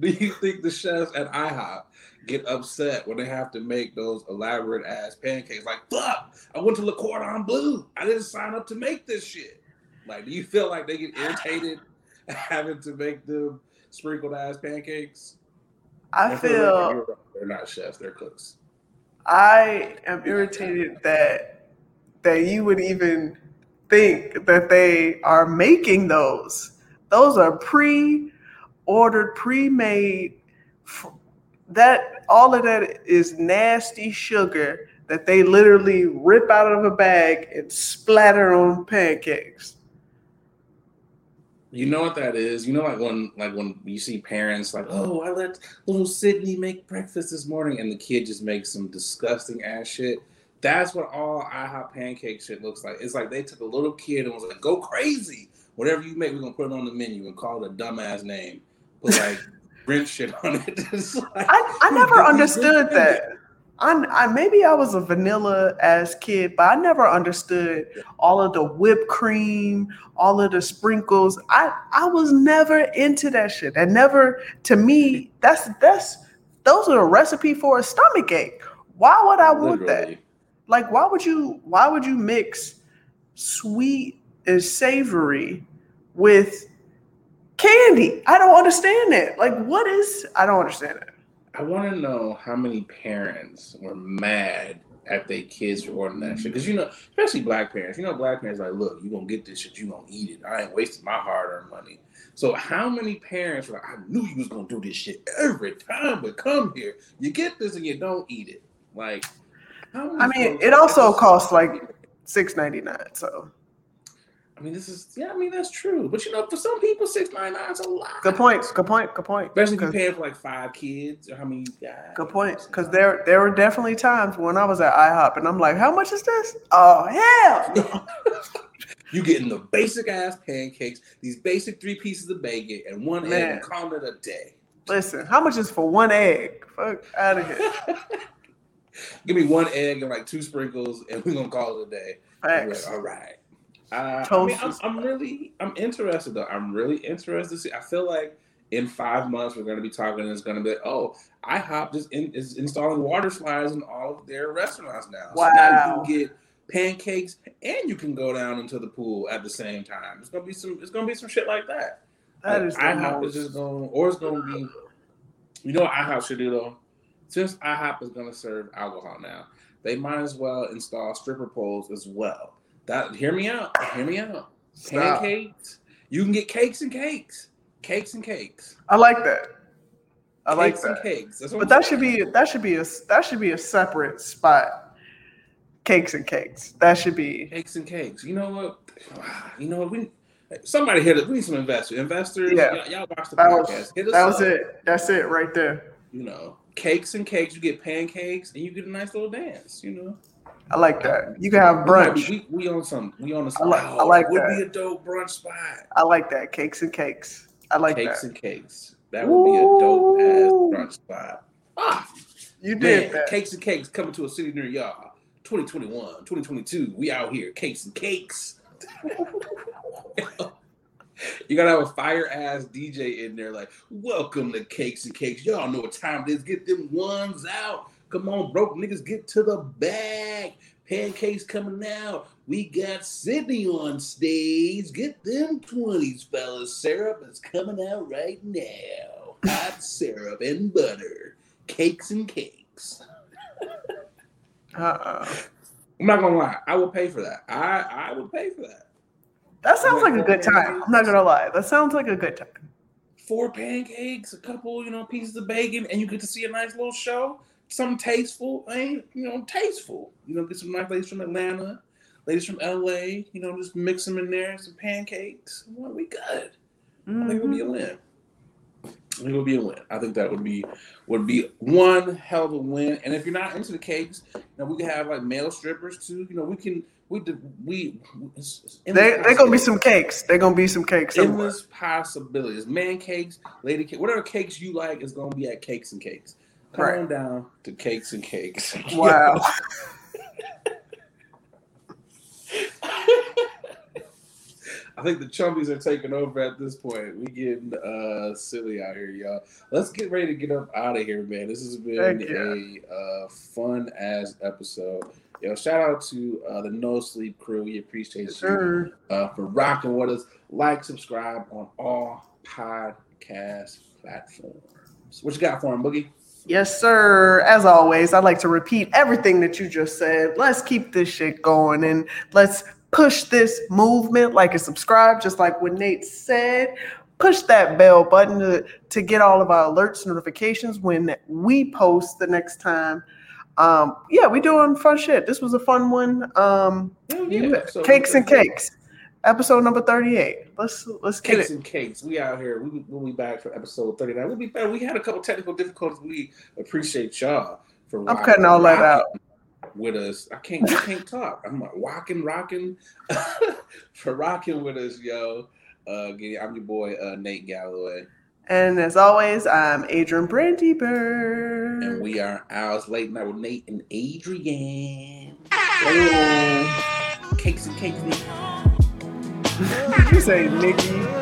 Do you think the chefs at IHOP get upset when they have to make those elaborate ass pancakes? Like, fuck! I went to Le Cordon Bleu. I didn't sign up to make this shit. Like, do you feel like they get irritated having to make them sprinkled ass pancakes? I for feel record, they're not chefs; they're cooks. I am irritated that that you would even think that they are making those. Those are pre-ordered, pre-made. f- That all of that is nasty sugar that they literally rip out of a bag and splatter on pancakes. You know what that is? You know, like when like when you see parents like, "Oh, I let little Sydney make breakfast this morning," and the kid just makes some disgusting ass shit. That's what all IHOP pancake shit looks like. It's like they took a little kid and was like, "Go crazy! Whatever you make, we're gonna put it on the menu and call it a dumbass name." Put like French shit on it. Like, I, I never understood that. I, I maybe I was a vanilla ass kid, but I never understood all of the whipped cream, all of the sprinkles. I I was never into that shit. And never to me, that's that's those are a recipe for a stomach ache. Why would I want that? Like why would you why would you mix sweet and savory with candy. I don't understand it. Like, what is? I don't understand it. I want to know how many parents were mad at their kids for ordering that shit. Because you know, especially black parents, you know, black parents like, look, you gonna get this shit, you gonna eat it. I ain't wasting my hard-earned money. So how many parents were like, I knew you was gonna do this shit every time we come here. You get this and you don't eat it. Like, I mean, it also costs like six ninety nine. So I mean, this is yeah. I mean, that's true. But you know, for some people, six ninety nine is a lot. Good point. Good point. Good point. Especially if you're paying for like five kids or how many guys. Good point. Because there there were definitely times when I was at IHOP and I'm like, how much is this? Oh hell. you getting the basic ass pancakes, these basic three pieces of bacon, and one Man. egg, and call it a day. Listen, how much is for one egg? Fuck out of here. Give me one egg and like two sprinkles, and we're gonna call it a day. Like, All right. Uh, I mean, I'm, I'm, really, I'm interested though. I'm really interested to see. I feel like in five months we're going to be talking. and It's going to be, oh, IHOP just in, is installing water slides in all of their restaurants now. Wow. So now you can get pancakes and you can go down into the pool at the same time. It's going to be some. It's going to be some shit like that. That is IHOP most... is just going, or it's going to be. You know what IHOP should do though? Since IHOP is going to serve alcohol now, they might as well install stripper poles as well that hear me out. Hear me out. Stop. Pancakes. You can get cakes and cakes. Cakes and cakes. I like that. I cakes like that. cakes. but that should be that should be a that should be a separate spot. Cakes and cakes. That should be cakes and cakes. You know what? You know what? We somebody hit it. We need some investors. Investors. Yeah. Y'all, y'all watch the that podcast. Was, that was it. That's it right there. You know, cakes and cakes. You get pancakes and you get a nice little dance. You know. I like that. You can have brunch. We, we, we on some. We on a. I like, I like would that. Would be a dope brunch spot. I like that. Cakes and cakes. I like that cakes that. and cakes. That would be a dope ass brunch spot. Ah, you did man, that. Cakes and cakes coming to a city near y'all. 2021, 2022. We out here. Cakes and cakes. You gotta have a fire ass DJ in there, like, welcome to Cakes and Cakes. Y'all know what time it is. Get them ones out. Come on, broke niggas, get to the bag. Pancakes coming out. We got Sydney on stage. Get them 20s, fellas. Syrup is coming out right now. Hot syrup and butter. Cakes and cakes. uh I'm not gonna lie. I would pay for that. I I would pay for that. That sounds like a good time. I'm not gonna lie. That sounds like a good time. Four pancakes, a couple, you know, pieces of bacon, and you get to see a nice little show something tasteful, ain't you know, tasteful. You know, get some nice ladies from Atlanta, ladies from LA, you know, just mix them in there, some pancakes. Well, we good. Mm-hmm. I think it would be a mm-hmm. win. I think it would be a win. I think that would be would be one hell of a win. And if you're not into the cakes, you know, we can have like male strippers too. You know, we can we we they they gonna be some cakes. They're gonna be some cakes. Endless possibilities. Man cakes, lady cake, whatever cakes you like is gonna be at Cakes and Cakes. Come right. on down to Cakes and Cakes. Wow. I think the chumbies are taking over at this point. We getting uh, silly out here, y'all. Let's get ready to get up out of here, man. This has been a uh, fun ass episode. Yo, shout out to uh, the No Sleep crew. We appreciate yes, you uh, for rocking with us. Like, subscribe on all podcast platforms. What you got for him, Boogie? Yes, sir. As always, I'd like to repeat everything that you just said. Let's keep this shit going and let's push this movement like a subscribe, just like what Nate said. Push that bell button to, to get all of our alerts, and notifications when we post the next time. Um, yeah, we doing fun shit. This was a fun one. Um, yeah. so cakes and cakes episode number 38. Let's let's get cakes it. and cakes. We out here. We will be back for episode 39. We'll be back. We had a couple technical difficulties. We appreciate y'all for I'm cutting all that out with us. I can't I can't talk. I'm like rocking, rocking for rocking with us, yo. Uh I'm your boy uh Nate Galloway. And as always, I'm Adrian Brandyberg. And we are Owls Late Night with Nate and Adrian. Cakes and cakes, you say Nikki?